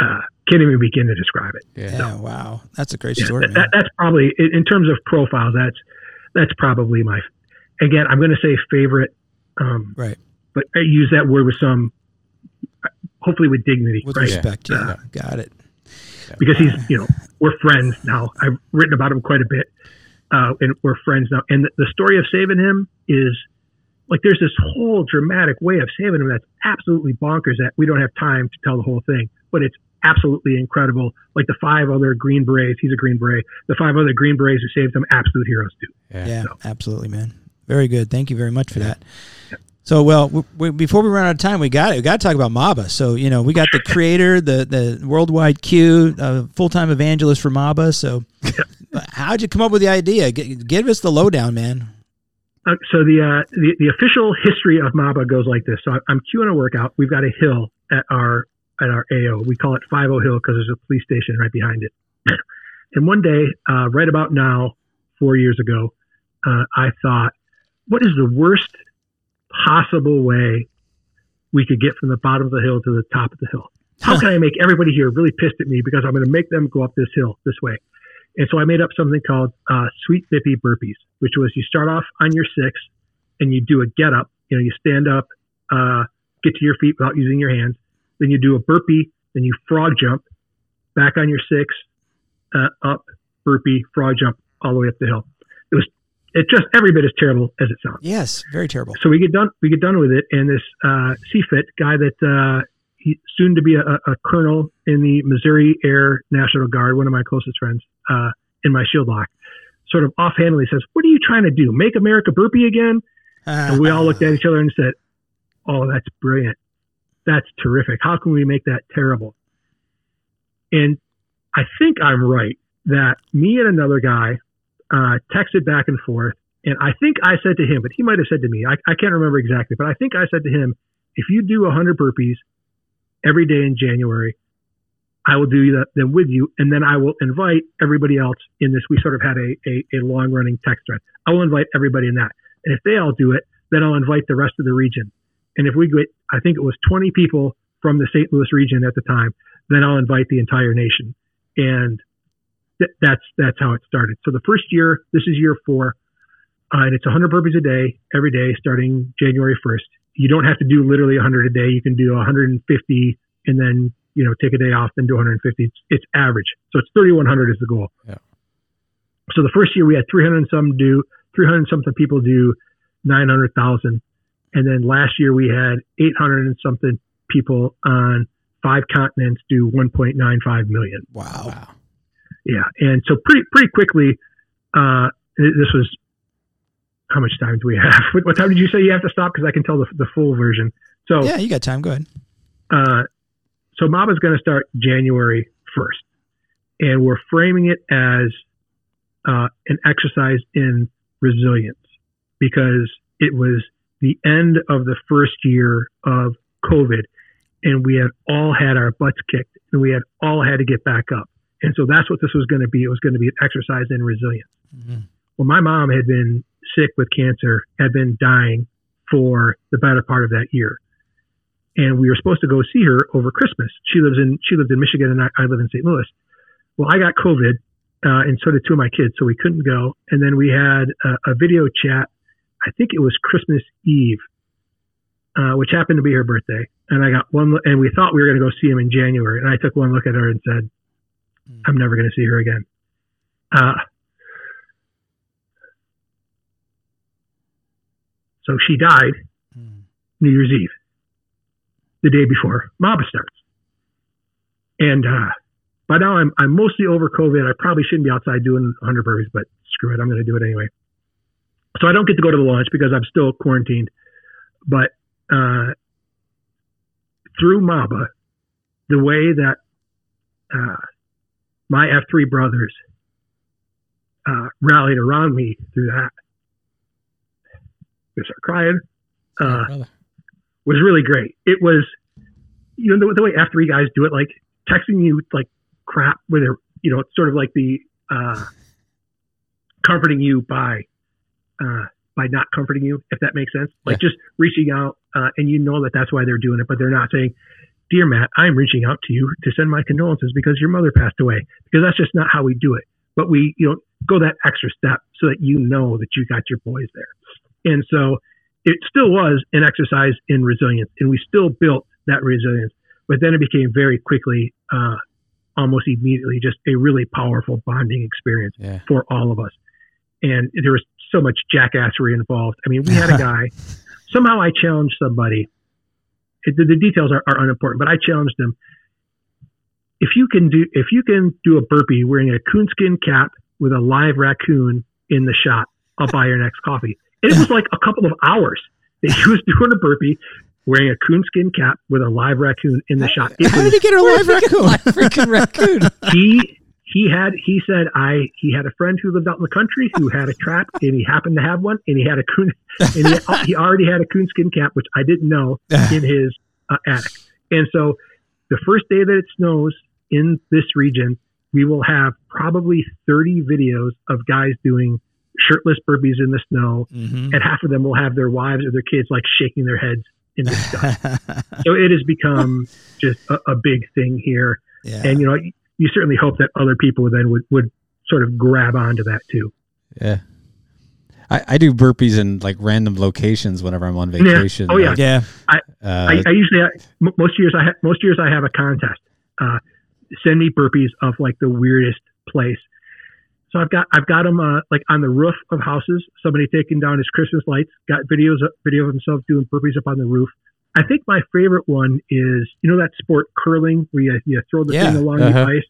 uh, can't even begin to describe it.
Yeah, so, wow, that's a great story.
that, that's probably in terms of profiles. That's that's probably my. Again, I'm going to say favorite.
Um, right.
But I use that word with some, hopefully with dignity.
With
right?
respect. Yeah, uh, got it
because he's you know we're friends now. I've written about him quite a bit, uh, and we're friends now. And the, the story of saving him is like there's this whole dramatic way of saving him that's absolutely bonkers that we don't have time to tell the whole thing, but it's absolutely incredible. Like the five other Green Berets, he's a Green Beret. The five other Green Berets who saved him, absolute heroes too.
Yeah, yeah so. absolutely, man. Very good. Thank you very much for that. So, well, we, we, before we run out of time, we got it. We got to talk about MABA. So, you know, we got the creator, the the worldwide Q, uh, full time evangelist for MABA. So, how'd you come up with the idea? G- give us the lowdown, man.
Uh, so the, uh, the the official history of MABA goes like this. So I'm queuing a workout. We've got a hill at our at our AO. We call it Five O Hill because there's a police station right behind it. and one day, uh, right about now, four years ago, uh, I thought, what is the worst possible way we could get from the bottom of the hill to the top of the hill. How can I make everybody here really pissed at me because I'm going to make them go up this hill this way? And so I made up something called uh, sweet dippy burpees, which was you start off on your six and you do a get up. You know, you stand up, uh, get to your feet without using your hands. Then you do a burpee. Then you frog jump back on your six, uh, up, burpee, frog jump all the way up the hill. It it's just every bit as terrible as it sounds.
Yes, very terrible.
So we get done. We get done with it, and this uh, CFIT guy that uh, he, soon to be a, a, colonel in the Missouri Air National Guard, one of my closest friends, uh, in my shield lock, sort of offhandedly says, "What are you trying to do? Make America burpee again?" and we all looked at each other and said, "Oh, that's brilliant. That's terrific. How can we make that terrible?" And I think I'm right that me and another guy uh, texted back and forth And I think I said to him, but he might have said to me, I, I can't remember exactly, but I think I said to him, if you do 100 burpees every day in January, I will do that then with you, and then I will invite everybody else in this. We sort of had a, a, a long running text thread. I will invite everybody in that. And if they all do it, then I'll invite the rest of the region. And if we get, I think it was 20 people from the St. Louis region at the time, then I'll invite the entire nation. And th- that's that's how it started. So the first year, this is year four, uh, and it's 100 burpees a day every day starting January 1st. You don't have to do literally 100 a day. You can do 150 and then you know take a day off, then do 150. It's, it's average, so it's 3100 is the goal.
Yeah.
So the first year we had 300 and some do 300 something people do 900,000, and then last year we had 800 and something people on five continents do 1.95 million.
Wow.
Wow.
Yeah, and so pretty pretty quickly, uh, this was how much time do we have? What, time did you say you have to stop? Because I can tell the, the full version. So
Yeah, you got time. Go ahead.
uh, so MABA's going to start January 1st, and we're framing it as uh, an exercise in resilience because it was the end of the first year of COVID, and we had all had our butts kicked, and we had all had to get back up. And so that's what this was going to be. It was going to be an exercise in resilience.
Mhm.
Well, my mom had been sick with cancer, had been dying for the better part of that year and we were supposed to go see her over Christmas. She lives in she lived in Michigan, and I, I live in St. Louis. Well, I got COVID, uh, and so did two of my kids, so we couldn't go. And then we had a, a video chat. I think it was Christmas Eve, uh, which happened to be her birthday. And I got one, and we thought we were going to go see him in January. And I took one look at her and said, "I'm never going to see her again." Uh, so she died
Mm.
New Year's Eve, the day before MABA starts. And uh, by now I'm, I'm mostly over COVID. I probably shouldn't be outside doing 100 burpees, but screw it, I'm going to do it anyway. So I don't get to go to the launch because I'm still quarantined. But uh, through MABA, the way that uh, my F3 brothers uh, rallied around me through that, they start crying. Uh, was really great. It was, you know, the, the way F3 guys do it, like texting you like crap where they're, you know, it's sort of like the uh, comforting you by uh, by not comforting you, if that makes sense. Like just reaching out, uh, and you know that that's why they're doing it, but they're not saying, "Dear Matt, I'm reaching out to you to send my condolences because your mother passed away," because that's just not how we do it. But we, you know, go that extra step so that you know that you got your boys there, and so it still was an exercise in resilience, and we still built that resilience. But then it became very quickly, uh, almost immediately, just a really powerful bonding experience
Yeah.
for all of us. And there was so much jackassery involved. I mean, we had a guy. somehow I challenged somebody. It, the, the details are, are unimportant, but I challenged him. If you can do, if you can do a burpee wearing a coonskin cap with a live raccoon in the shot, I'll buy your next coffee. And it was like a couple of hours that he was doing a burpee wearing a coonskin cap with a live raccoon in the shot. It
How
was
did he get a live raccoon?
A Freaking raccoon.
he he had he said I he had a friend who lived out in the country who had a trap and he happened to have one and he had a coon and he, he already had a coonskin cap which I didn't know in his uh, attic and so the first day that it snows in this region we will have probably 30 videos of guys doing shirtless burpees in the snow
Mhm.
and half of them will have their wives or their kids like shaking their heads in disgust so it has become just a, a big thing here
yeah.
and you know you certainly hope that other people then would, would sort of grab onto that too
Yeah. I, I do burpees in like random locations whenever I'm on
Yeah.
vacation.
Oh, yeah.
Like,
yeah.
uh,
I, I usually m- most years I ha- most years I have a contest uh, send me burpees of like the weirdest place so I've got I've got them uh, like on the roof of houses somebody taking down his Christmas lights got videos of, video of himself doing burpees up on the roof I think my favorite one is you know that sport curling where you, you throw the
Yeah.
thing along
Uh-huh.
the ice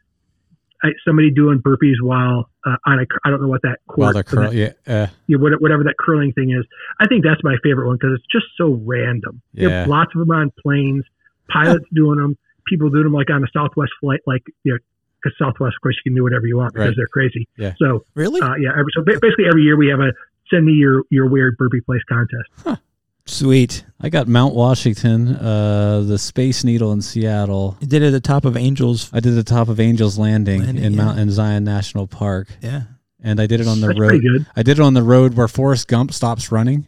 I, somebody doing burpees while uh, on a I don't know what that court for that
yeah, uh,
know, whatever that curling thing is. I think that's my favorite one because it's just so random.
Yeah.
lots of them on planes, pilots doing them, people doing them like on a Southwest flight, like you know, because Southwest, of course, you can do whatever you want because
Right.
they're crazy.
Yeah.
So
Really?
uh, yeah, every, so basically every year we have a send me your your weird burpee place contest.
Sweet.
I got Mount Washington, uh, the Space Needle in Seattle.
You did it at the top of Angels.
I did the top of Angels Landing,
Landing,
in
yeah.
Mount in Zion National Park,
Yeah.
and I did it on the
That's
road.
pretty good.
I did it on the road where Forrest Gump stops running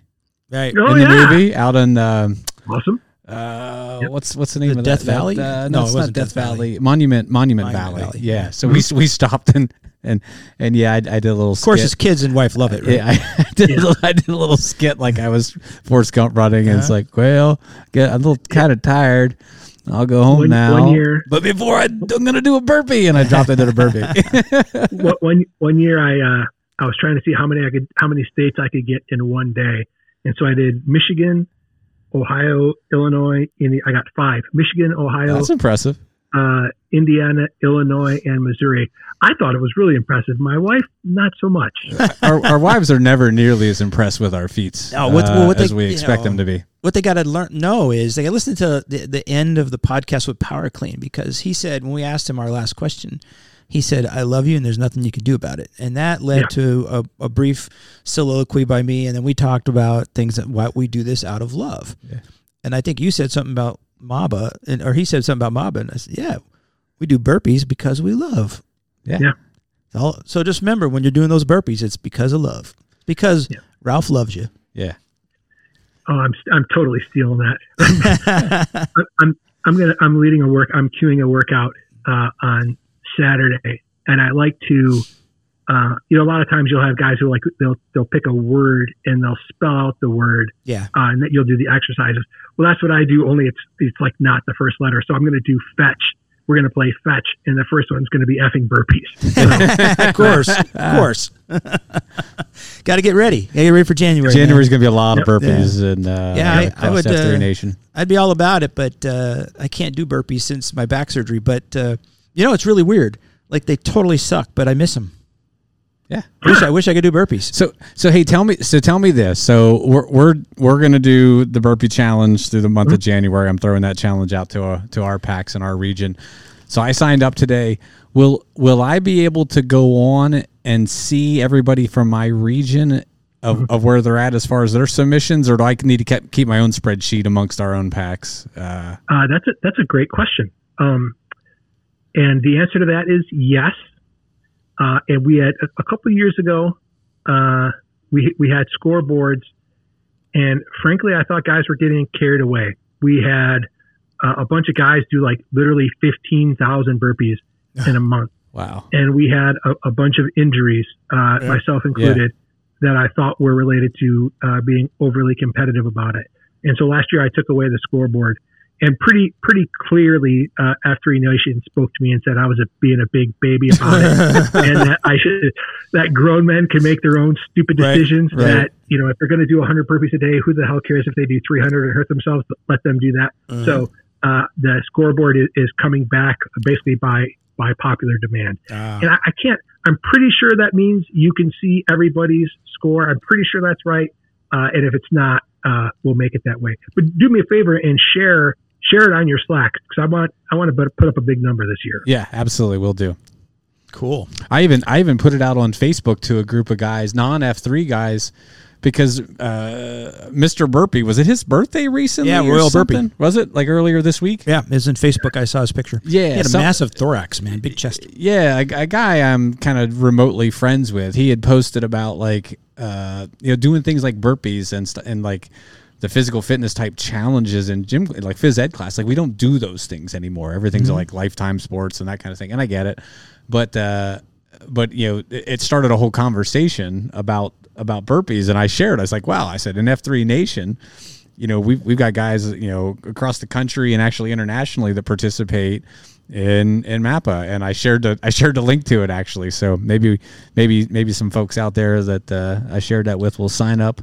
Right.
Oh
in the
yeah,
movie, out in um
awesome.
uh,
Yep.
what's what's the name
The
of
Death
that? that-
Valley?
uh,
No,
no,
it wasn't
Death
Death Valley.
Valley. Monument Monument,
Monument
Valley.
Valley.
Yeah. So we we stopped and and and yeah, I, I did a little.
Of course,
skit.
his kids and wife love it. Right?
Yeah, I, I did. A little, I did a little skit like I was Forrest Gump running, and it's
Uh-huh.
like, well, get, I'm a little kind of tired. I'll go home
One-
now.
one year-
but before I, I'm gonna do a burpee, and I dropped into a burpee.
one, one year I uh, I was trying to see how many I could how many states I could get in one day, and so I did Michigan, Ohio, Illinois. Indi- I got five: Michigan, Ohio,
That's impressive.
uh, Indiana, Illinois, and Missouri. I thought it was really impressive. My wife, not so much.
our, our wives are never nearly as impressed with our feats
No, what-
uh,
well, what they-
as we expect
know,
them to be.
what they got to learn know is they got to listen to the, the end of the podcast with Power Clean because he said when we asked him our last question, he said, "I love you and there's nothing you can do about it," and that led
Yeah.
to a, a brief soliloquy by me, and then we talked about things that why we do this out of love,
Yeah.
and I think you said something about MABA, and or he said something about MABA, and I said, "Yeah, we do burpees because we love."
Yeah.
Yeah.
So, so just remember when you're doing those burpees, it's because of love, because
Yeah.
Ralph loves you.
Yeah.
Oh, I'm I'm totally stealing that. I'm I'm gonna I'm leading a work. I'm queuing a workout uh, on Saturday, and I like to. Uh, you know, a lot of times you'll have guys who like they'll they'll pick a word and they'll spell out the word,
yeah.
uh, and that you'll do the exercises. Well, that's what I do. Only it's it's like not the first letter. So I'm going to do fetch. We're going to play fetch, and the first one's going to be effing burpees.
of course, of course. Got to get ready. Got to get ready for January. man.
January's gonna be a lot
Yep.
of burpees and uh,
Yeah, I, I would. Uh,
Nation.
I'd be all about it, but uh, I can't do burpees since my back surgery. But uh, you know, it's really weird. Like they totally suck, but I miss them.
Yeah.
I wish I wish I could do burpees.
So so hey, tell me so tell me this. So we're we're we're gonna do the burpee challenge through the month of January. I'm throwing that challenge out to uh, to our packs in our region. So I signed up today. Will will I be able to go on and see everybody from my region of, of where they're at as far as their submissions, or do I need to keep keep my own spreadsheet amongst our own packs? Uh,
Uh, that's a that's a great question. Um, and the answer to that is yes. Uh, and we had a, a couple of years ago, uh, we we had scoreboards, and frankly, I thought guys were getting carried away. We had uh, a bunch of guys do like literally fifteen thousand burpees in a month,
wow.
and we had a, a bunch of injuries, uh,
Yeah.
myself included, that I thought were related to uh, being overly competitive about it. And so last year I took away the scoreboard, and pretty pretty clearly uh, F3 Nation spoke to me and said I was a, being a big baby about it, and that I should that grown men can make their own stupid decisions.
right.
That you know if they're going to do 100 burpees a day, who the hell cares if they do 300 and hurt themselves? Let them do that.
Uh-huh.
So uh, the scoreboard is, is coming back basically by by popular demand.
Ah.
And I, I can't. I'm pretty sure that means you can see everybody's score. I'm pretty sure that's right. Uh, and if it's not, uh, we'll make it that way. But do me a favor and share share it on your Slack because I want I want to put- put up a big number this year.
Yeah, absolutely, we'll do.
cool.
I even I even put it out on Facebook to a group of guys, non F three guys, because uh, Mr. Burpee was it his birthday recently?
Yeah, Royal Burpee.
Was it like earlier this week?
Yeah, it's in Facebook. I saw his picture.
Yeah,
he had a
some-
massive thorax, man, big chest.
Yeah, a, a guy I'm kind of remotely friends with. He had posted about like uh, you know doing things like burpees and st- and like the physical fitness type challenges in gym like phys ed class. Like we don't do those things anymore. Everything's like lifetime sports and that kind of thing. And I get it, but uh, but you know it, started a whole conversation about about burpees, and I shared. I was like, wow. I said in F three Nation. You know, we've we've got guys, you know, across the country and actually internationally that participate in in MABA, and I shared the I shared the link to it actually. So maybe maybe maybe some folks out there that uh, I shared that with will sign up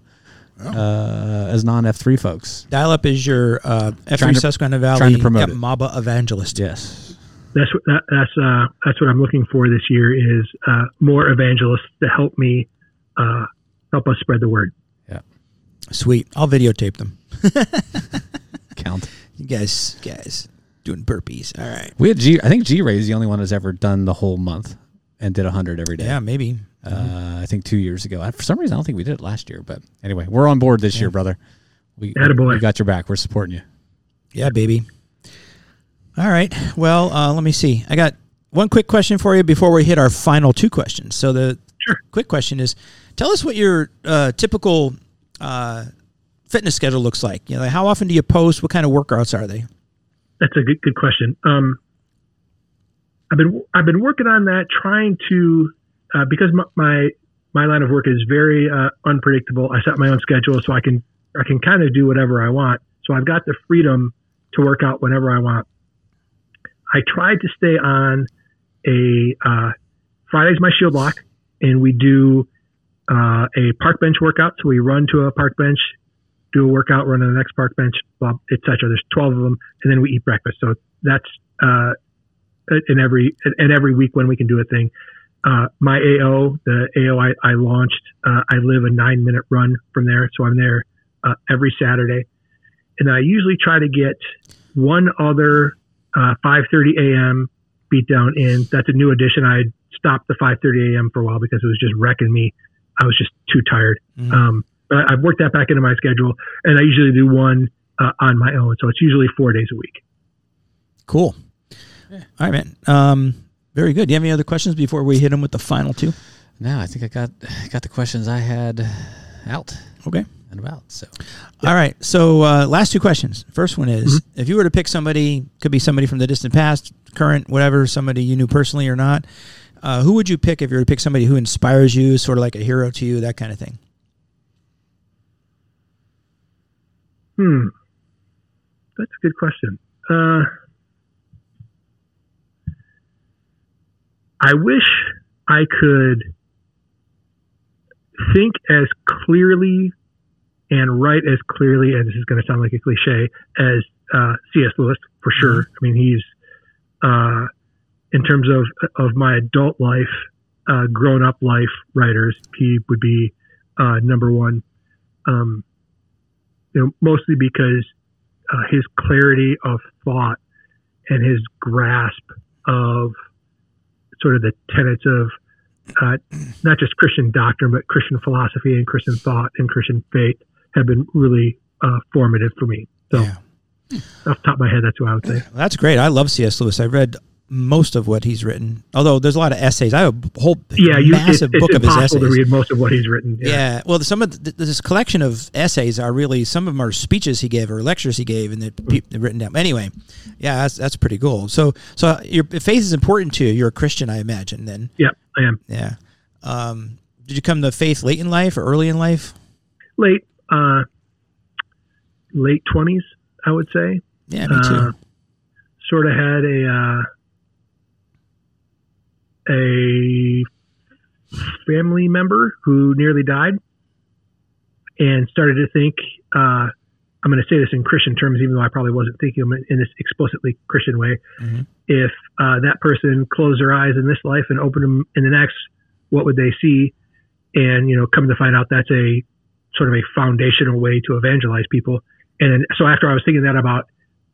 uh, as non F three folks.
Dial up is your uh, F3
Trying to-
Susquehanna Valley
trying to promote
yep,
it.
MABA evangelist.
Yes.
That's what that, that's uh, that's what I'm looking for this year is uh, more evangelists to help me uh, help us spread the word.
Yeah, sweet. I'll videotape them.
Count.
You guys, guys, doing burpees. All right.
We had G. I think G Ray is the only one that's ever done the whole month, and did 100 every day.
Yeah, maybe.
Uh, I think two years ago. I- For some reason, I don't think we did it last year. But anyway, we're on board this year, brother. We, we got your back. We're supporting you.
Yeah, baby. All right. Well, uh, let me see. I got one quick question for you before we hit our final two questions. So the quick question is, tell us what your uh, typical uh, fitness schedule looks like. You know, how often do you post? What kind of workouts are they?
That's a good good question. Um, I've been I've been working on that, trying to uh, because my, my my line of work is very uh, unpredictable. I set my own schedule, so I can I can kind of do whatever I want. So I've got the freedom to work out whenever I want. I tried to stay on a uh, Friday's my shield lock, and we do uh, a park bench workout. So we run to a park bench, do a workout, run to the next park bench, etc. There's 12 of them, and then we eat breakfast. So that's uh, in every in every week when we can do a thing. Uh, my AO, the AO I, I launched, uh, I live a nine minute run from there, so I'm there uh, every Saturday, and I usually try to get one other uh, 5:30 a.m. beat down in. That's a new addition. I stopped the 5:30 a.m. for a while because it was just wrecking me. I was just too tired. Um, but I- I've worked that back into my schedule, and I usually do one uh, on my own. So it's usually four days a week.
Cool. All right, man. Um, very good. Do you have any other questions before we hit them with the final two?
No, I think I got got the questions I had out
Okay.
and about. So
All right. So, uh, last two questions. First one is
Mm-hmm.
if you were to pick somebody, could be somebody from the distant past, current, whatever, somebody you knew personally or not, uh, who would you pick if you were to pick somebody who inspires you, sort of like a hero to you, that kind of thing?
Hmm. That's a good question. Uh, I wish I could think as clearly and write as clearly, and this is going to sound like a cliche, as uh, C.S. Lewis, for sure. I mean, he's, uh, in terms of, of my adult life, uh, grown up life writers, he would be uh, number one. Um, you know, mostly because uh, his clarity of thought and his grasp of sort of the tenets of uh, not just Christian doctrine, but Christian philosophy and Christian thought and Christian faith have been really uh, formative for me. So,
Yeah.
off the top of my head, that's what I would say.
That's great. I love C.S. Lewis. I've read most of what he's written, although there's a lot of essays. I have a whole
Yeah, you,
massive
it's
book of his essays.
to read most of what he's written.
Yeah. Well, some of th- this collection of essays are really some of them are speeches he gave or lectures he gave, and they're, they're written down. Anyway, yeah, that's that's pretty cool. So, so your faith is important to you. You're a Christian, I imagine. Then,
Yeah, I am.
yeah. Um, did you come to faith late in life or early in life?
Late, uh, late 20s, I would say.
Yeah, me too.
Uh, sort of had a uh, a family member who nearly died, and started to think. Uh, I'm going to say this in Christian terms, even though I probably wasn't thinking of it in this explicitly Christian way.
Mhm.
If uh, that person closed their eyes in this life and opened them in the next, what would they see? And you know, come to find out that's a sort of a foundational way to evangelize people. And then, so after I was thinking that about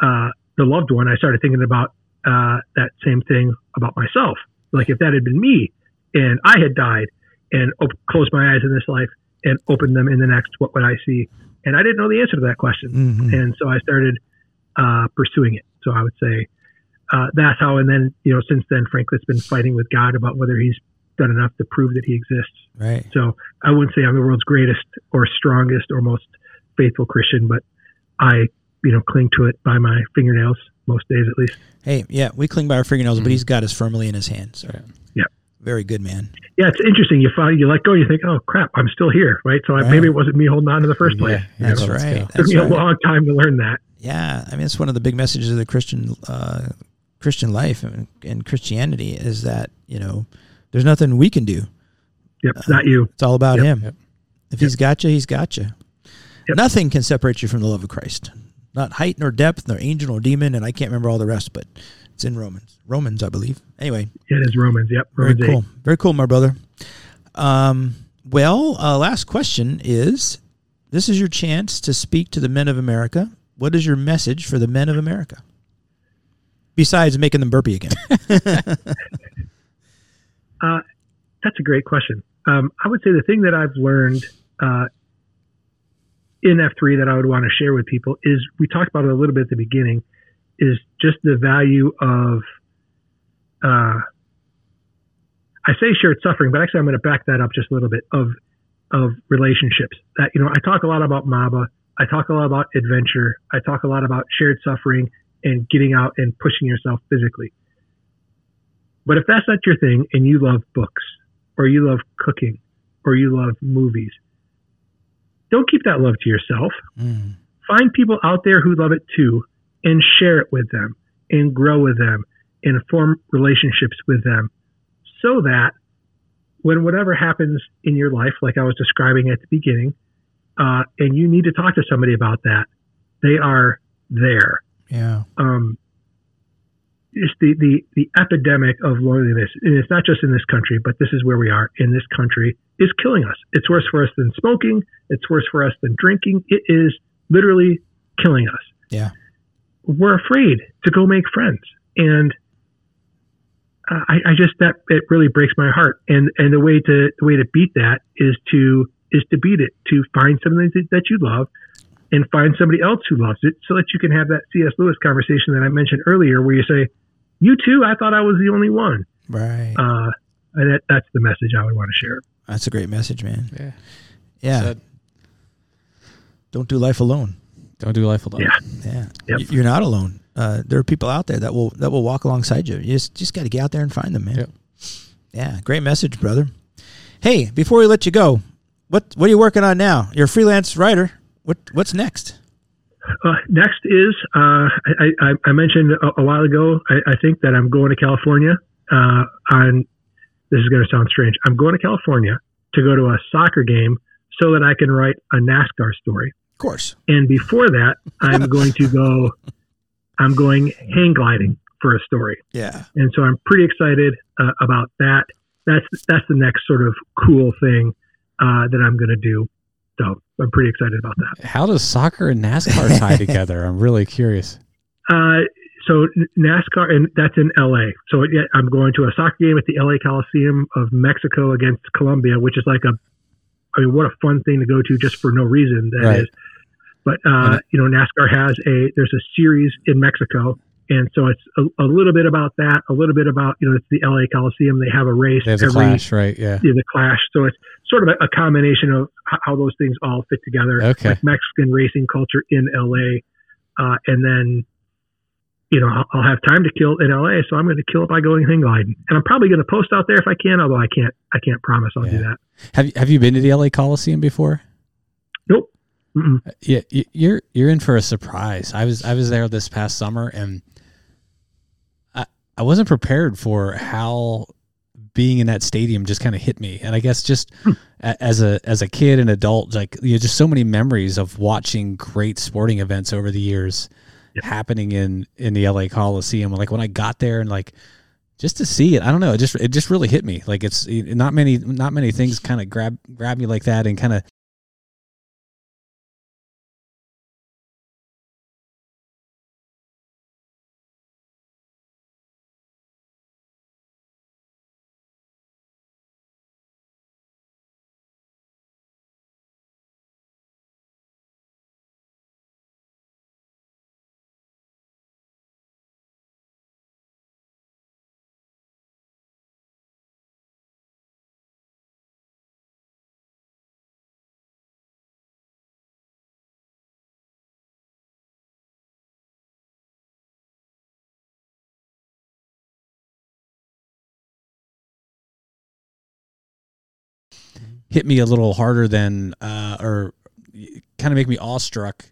uh, the loved one, I started thinking about uh, that same thing about myself. Like if that had been me and I had died and op- closed my eyes in this life and opened them in the next, what would I see? And I didn't know the answer to that question.
Mhm.
And so I started uh, pursuing it. So I would say uh, that's how. And then, you know, since then, Franklin's been fighting with God about whether he's done enough to prove that he exists.
Right.
So I wouldn't say I'm the world's greatest or strongest or most faithful Christian, but I, you know, cling to it by my fingernails most days at least.
Hey, yeah, we cling by our fingernails, but he's got us firmly in his hands. So.
Yeah.
Very good, man.
Yeah, it's interesting. You find you let go, you think, oh crap, I'm still here, right? So I,
Right.
maybe it wasn't me holding on in the first place.
Yeah,
That's
let's
right.
go.
It took
That's
me a long time to learn that.
Yeah, I mean, it's one of the big messages of the Christian uh, Christian life and, and Christianity is that you know there's nothing we can do.
Yep, it's not you.
It's all about
Yep.
Him.
Yep.
If He's got you, He's got you.
Yep.
Nothing can separate you from the love of Christ. Not height nor depth, nor angel nor demon, and I can't remember all the rest, but it's in Romans. Romans, I believe. Anyway,
It is Romans. Yep,
very cool.
8.
Very cool, my brother. Um, well, uh, last question is: This is your chance to speak to the men of America. What is your message for the men of America? Besides making them burpee again.
Uh, that's a great question. Um, I would say the thing that I've learned uh, in F3 that I would want to share with people is we talked about it a little bit at the beginning is just the value of, uh, I say shared suffering, but actually I'm going to back that up just a little bit of, of relationships that, you know, I talk a lot about MABA. I talk a lot about adventure. I talk a lot about shared suffering and getting out and pushing yourself physically. But if that's not your thing and you love books or you love cooking or you love movies, don't keep that love to yourself.
Mm.
Find people out there who love it too and share it with them and grow with them and form relationships with them so that when whatever happens in your life, like I was describing at the beginning, uh, and you need to talk to somebody about that, they are there.
Yeah.
Um, it's the, the, the epidemic of loneliness, and it's not just in this country, but this is where we are in this country, is killing us. It's worse for us than smoking. It's worse for us than drinking. It is literally killing us.
Yeah.
We're afraid to go make friends. And uh, I, I just, that, it really breaks my heart. And, and the way to, the way to beat that is to, is to beat it, to find something that, that you love and find somebody else who loves it so that you can have that C.S. Lewis conversation that I mentioned earlier where you say, you too, I thought I was the only one.
Right.
Uh, and that, that's the message I would want to share.
That's a great message, man.
Yeah.
Yeah.
Said,
Don't do life alone.
don't do life alone.
Yeah.
Yeah.
Yep.
You're not alone. Uh, there are people out there that will that will walk alongside you. You just just got to get out there and find them, man.
Yep.
Yeah, great message, brother. Hey, before we let you go, what what are you working on now? You're a freelance writer. What what's next?
Uh, next is uh, I, I, I mentioned a, a while ago. I, I think that I'm going to California. Uh, on this is going to sound strange. I'm going to California to go to a soccer game so that I can write a NASCAR story.
Of course.
And before that, I'm going to go. I'm going hang gliding for a story,
Yeah.
and so I'm pretty excited uh, about that. That's that's the next sort of cool thing uh, that I'm going to do. So I'm pretty excited about that.
How does soccer and NASCAR tie together? I'm really curious.
Uh, so NASCAR, and that's in LA. So I'm going to a soccer game at the LA Coliseum of Mexico against Colombia, which is like a, I mean, what a fun thing to go to just for no reason that is.
Right.
But uh, you know, NASCAR has a there's a series in Mexico, and so it's a, a little bit about that, a little bit about you know it's the LA Coliseum. They have a race
They have a clash, right? Yeah.
yeah, the clash. So it's sort of a, a combination of how those things all fit together.
Okay.
Like Mexican racing culture in LA, uh, and then you know I'll, I'll have time to kill in LA, so I'm going to kill it by going hang gliding, and I'm probably going to post out there if I can, although I can't I can't promise I'll do that.
Have you Have you been to the LA Coliseum before?
Nope. Mm-mm.
Yeah, you're you're in for a surprise. I was I was there this past summer and I wasn't prepared for how being in that stadium just kind of hit me. And I guess just hmm. a- as a as a kid and adult, like you know, just so many memories of watching great sporting events over the years happening in in the LA Coliseum. Like when I got there and like just to see it, I don't know, it just it just really hit me. Like it's not many not many things kind of grab grab me like that and kind of hit me a little harder than uh, or kind of make me awestruck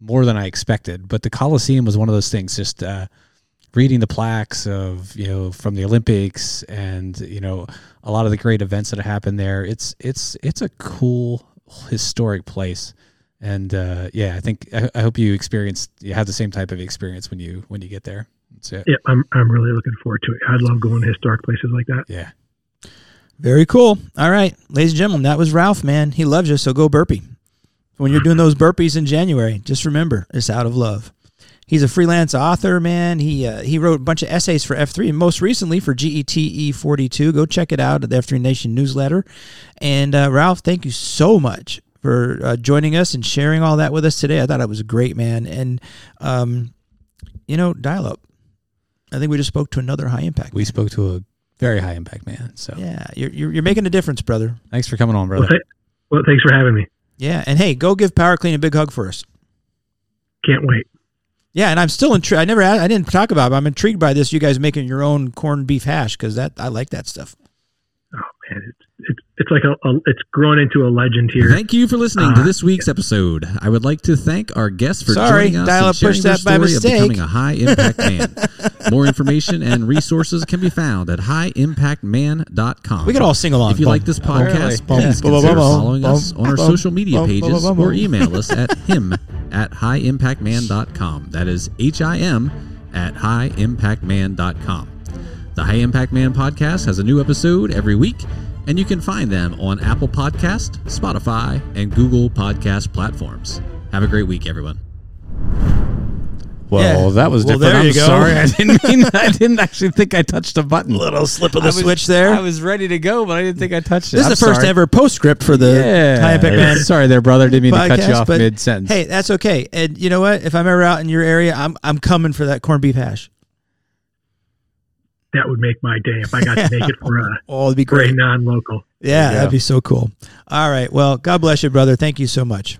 more than I expected. But the Coliseum was one of those things. Just uh, reading the plaques of you know from the Olympics and you know a lot of the great events that happened there. It's it's it's a cool historic place. And uh, yeah, I think I, I hope you experienced you have the same type of experience when you when you get there. That's it.
Yeah, I'm I'm really looking forward to it. I love going to historic places like that.
Yeah.
Very cool. All right, ladies and gentlemen, that was Ralph, man. He loves you, so go burpee. When you're doing those burpees in January, just remember it's out of love. He's a freelance author, man. He uh, he wrote a bunch of essays for F3 and most recently for GETE 42. Go check it out at the F3 Nation newsletter. And uh, Ralph, thank you so much for uh, joining us and sharing all that with us today. I thought it was great, man. And um, you know, dial up. I think we just spoke to another high impact.
We spoke to a very high impact man. So
Yeah, you're, you're you're making a difference, brother.
thanks for coming on,
Well,
brother.
th- well, thanks for having me.
Yeah, and hey, go give Power Clean a big hug for us.
Can't wait.
Yeah, and I'm still intrigued. I never, I didn't talk about. it, but I'm intrigued by this. You guys making your own corned beef hash because that I like that stuff.
Man, it's it's, it's like a, a it's grown into a legend here.
Thank you for listening to
Uh,
this week's episode. I would like to thank our guests for
Sorry,
joining us
dial
and sharing
pushed
their story of becoming a high impact man. More information and resources can be found at highimpactman.com.
We could all sing along.
If you
Bum,
like this podcast,
bum,
please
bum,
consider following
bum,
us on our
bum,
social media
bum, bum,
pages
bum,
or email us at him at highimpactman.com. That is H I M at highimpactman.com. The High Impact Man podcast has a new episode every week, and you can find them on Apple Podcast, Spotify, and Google Podcast platforms. Have a great week, everyone.
Well,
Yeah.
that was
Well,
different.
there
I'm
you go.
sorry. I didn't mean. I didn't actually think I touched a button.
little slip of the
was-
switch there.
I was ready to go, but I didn't think I touched it.
this is
I'm
the first
sorry.
ever postscript for the
Yeah.
High Impact Man
Sorry there, brother. Didn't mean to cut you off mid sentence.
Hey, that's okay. And you know what? If I'm ever out in your area, I'm I'm coming for that corned beef hash.
That would make my day if I got to make it for a
Oh, it'd be
for a
great.
non-local.
Yeah,
you
that'd be so cool. All right. Well, God bless you, brother. Thank you so much.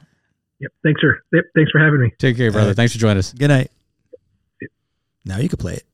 Yep. Thanks for yep, thanks for having me.
Take care, brother.
right.
Thanks for joining us.
Good night. Now you can play it.